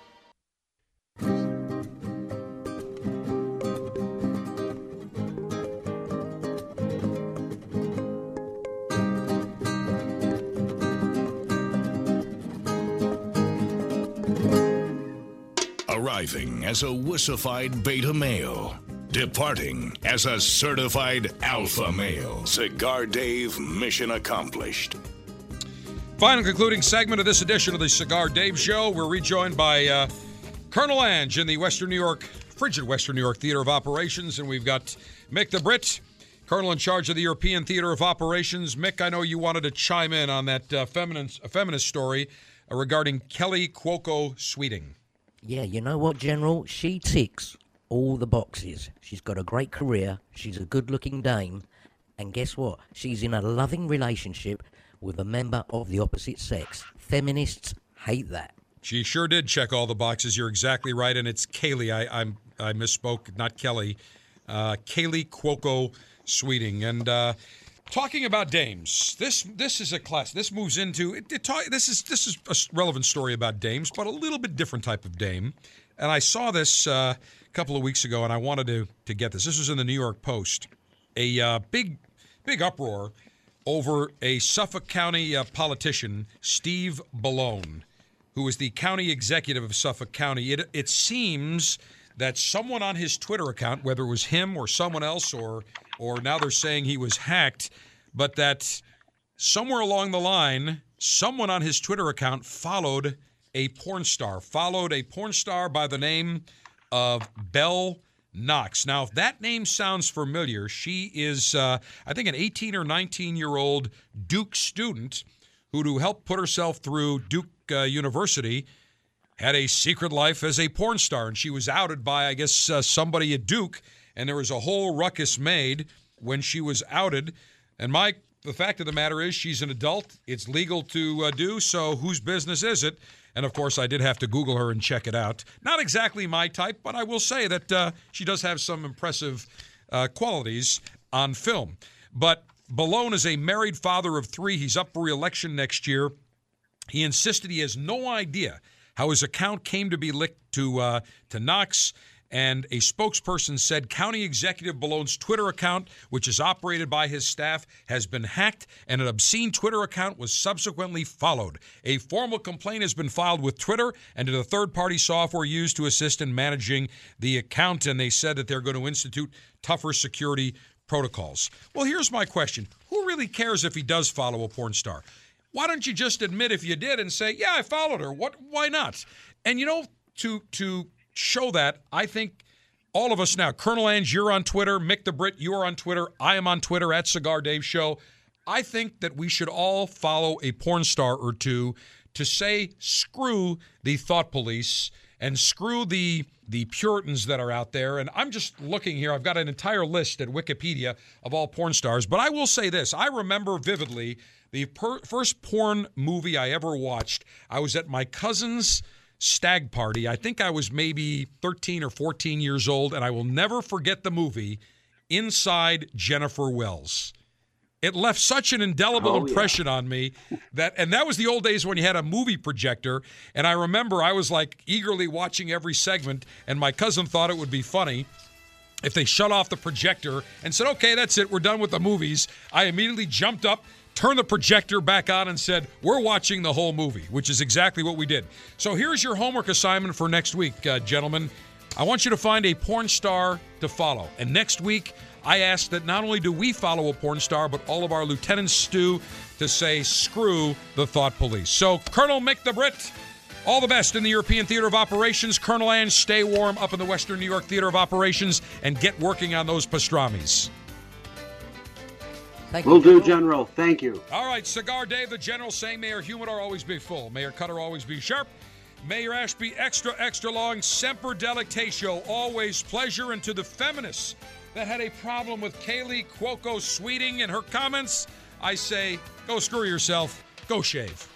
Arriving as a wussified beta male. Departing as a certified alpha male. Cigar Dave mission accomplished. Final concluding segment of this edition of the Cigar Dave Show. We're rejoined by uh, Colonel Ange in the Western New York, frigid Western New York Theater of Operations, and we've got Mick the Brit, Colonel in charge of the European Theater of Operations. Mick, I know you wanted to chime in on that uh, feminist, feminist story uh, regarding Kelly Cuoco Sweeting. Yeah, you know what, General? She ticks all the boxes. She's got a great career. She's a good looking dame. And guess what? She's in a loving relationship with a member of the opposite sex. Feminists hate that. She sure did check all the boxes. You're exactly right, and it's Kaley. I I'm, I misspoke, not Kelly. Uh, Kaley Cuoco Sweeting, and uh, talking about dames. This this is a class. This moves into it, it this is this is a relevant story about dames, but a little bit different type of dame. And I saw this uh, a couple of weeks ago, and I wanted to to get this. This was in the New York Post. A uh, big big uproar over a Suffolk County uh, politician, Steve Bellone, who is the county executive of Suffolk County. It, it seems that someone on his Twitter account, whether it was him or someone else, or or now they're saying he was hacked, but that somewhere along the line, someone on his Twitter account followed a porn star, followed a porn star by the name of Belle Knox. Now, if that name sounds familiar, she is, uh, I think, an 18 or 19 year old Duke student who, to help put herself through Duke uh, University, had a secret life as a porn star. And she was outed by, I guess, uh, somebody at Duke. And there was a whole ruckus made when she was outed. And Mike, the fact of the matter is, she's an adult. It's legal to uh, do. So, whose business is it? And of course, I did have to Google her and check it out. Not exactly my type, but I will say that uh, she does have some impressive uh, qualities on film. But Bellone is a married father of three. He's up for re-election next year. He insisted he has no idea how his account came to be linked to uh, to Knox and a spokesperson said County Executive Bellone's Twitter account, which is operated by his staff, has been hacked, and an obscene Twitter account was subsequently followed. A formal complaint has been filed with Twitter and to the third party software used to assist in managing the account, and they said that they're going to institute tougher security protocols. Well, here's my question Who really cares if he does follow a porn star? Why don't you just admit if you did and say, "Yeah, I followed her." What? Why not? And you know, to to show that, I think all of us now, Colonel Ange, you're on Twitter, Mick the Brit, you're on Twitter, I am on Twitter at Cigar Dave Show. I think that we should all follow a porn star or two to say screw the thought police and screw the the Puritans that are out there. And I'm just looking here. I've got an entire list at Wikipedia of all porn stars. But I will say this: I remember vividly the per- first porn movie I ever watched. I was at my cousin's stag party. I think I was maybe 13 or 14 years old, and I will never forget the movie Inside Jennifer Welles. It left such an indelible Oh, impression on me that, and that was the old days when you had a movie projector. And I remember I was like eagerly watching every segment, and my cousin thought it would be funny if they shut off the projector and said, okay, that's it, we're done with the movies. I immediately jumped up, turned the projector back on, and said, we're watching the whole movie, which is exactly what we did. So here's your homework assignment for next week, uh, gentlemen. I want you to find a porn star to follow. And next week, I ask that not only do we follow a porn star, but all of our lieutenants do to say, screw the thought police. So, Colonel Mick the Brit, all the best in the European Theater of Operations. Colonel Ange, stay warm up in the Western New York Theater of Operations and get working on those pastrami's. Thank Will you, do, General. General. Thank you. All right, Cigar Dave, the General saying, Mayor your humidor always be full. Mayor cutter always be sharp. Mayor your ash be extra, extra long. Semper Delectatio, always pleasure. And to the feminists that had a problem with Kaley Cuoco Sweeting and her comments, I say, go screw yourself. Go shave.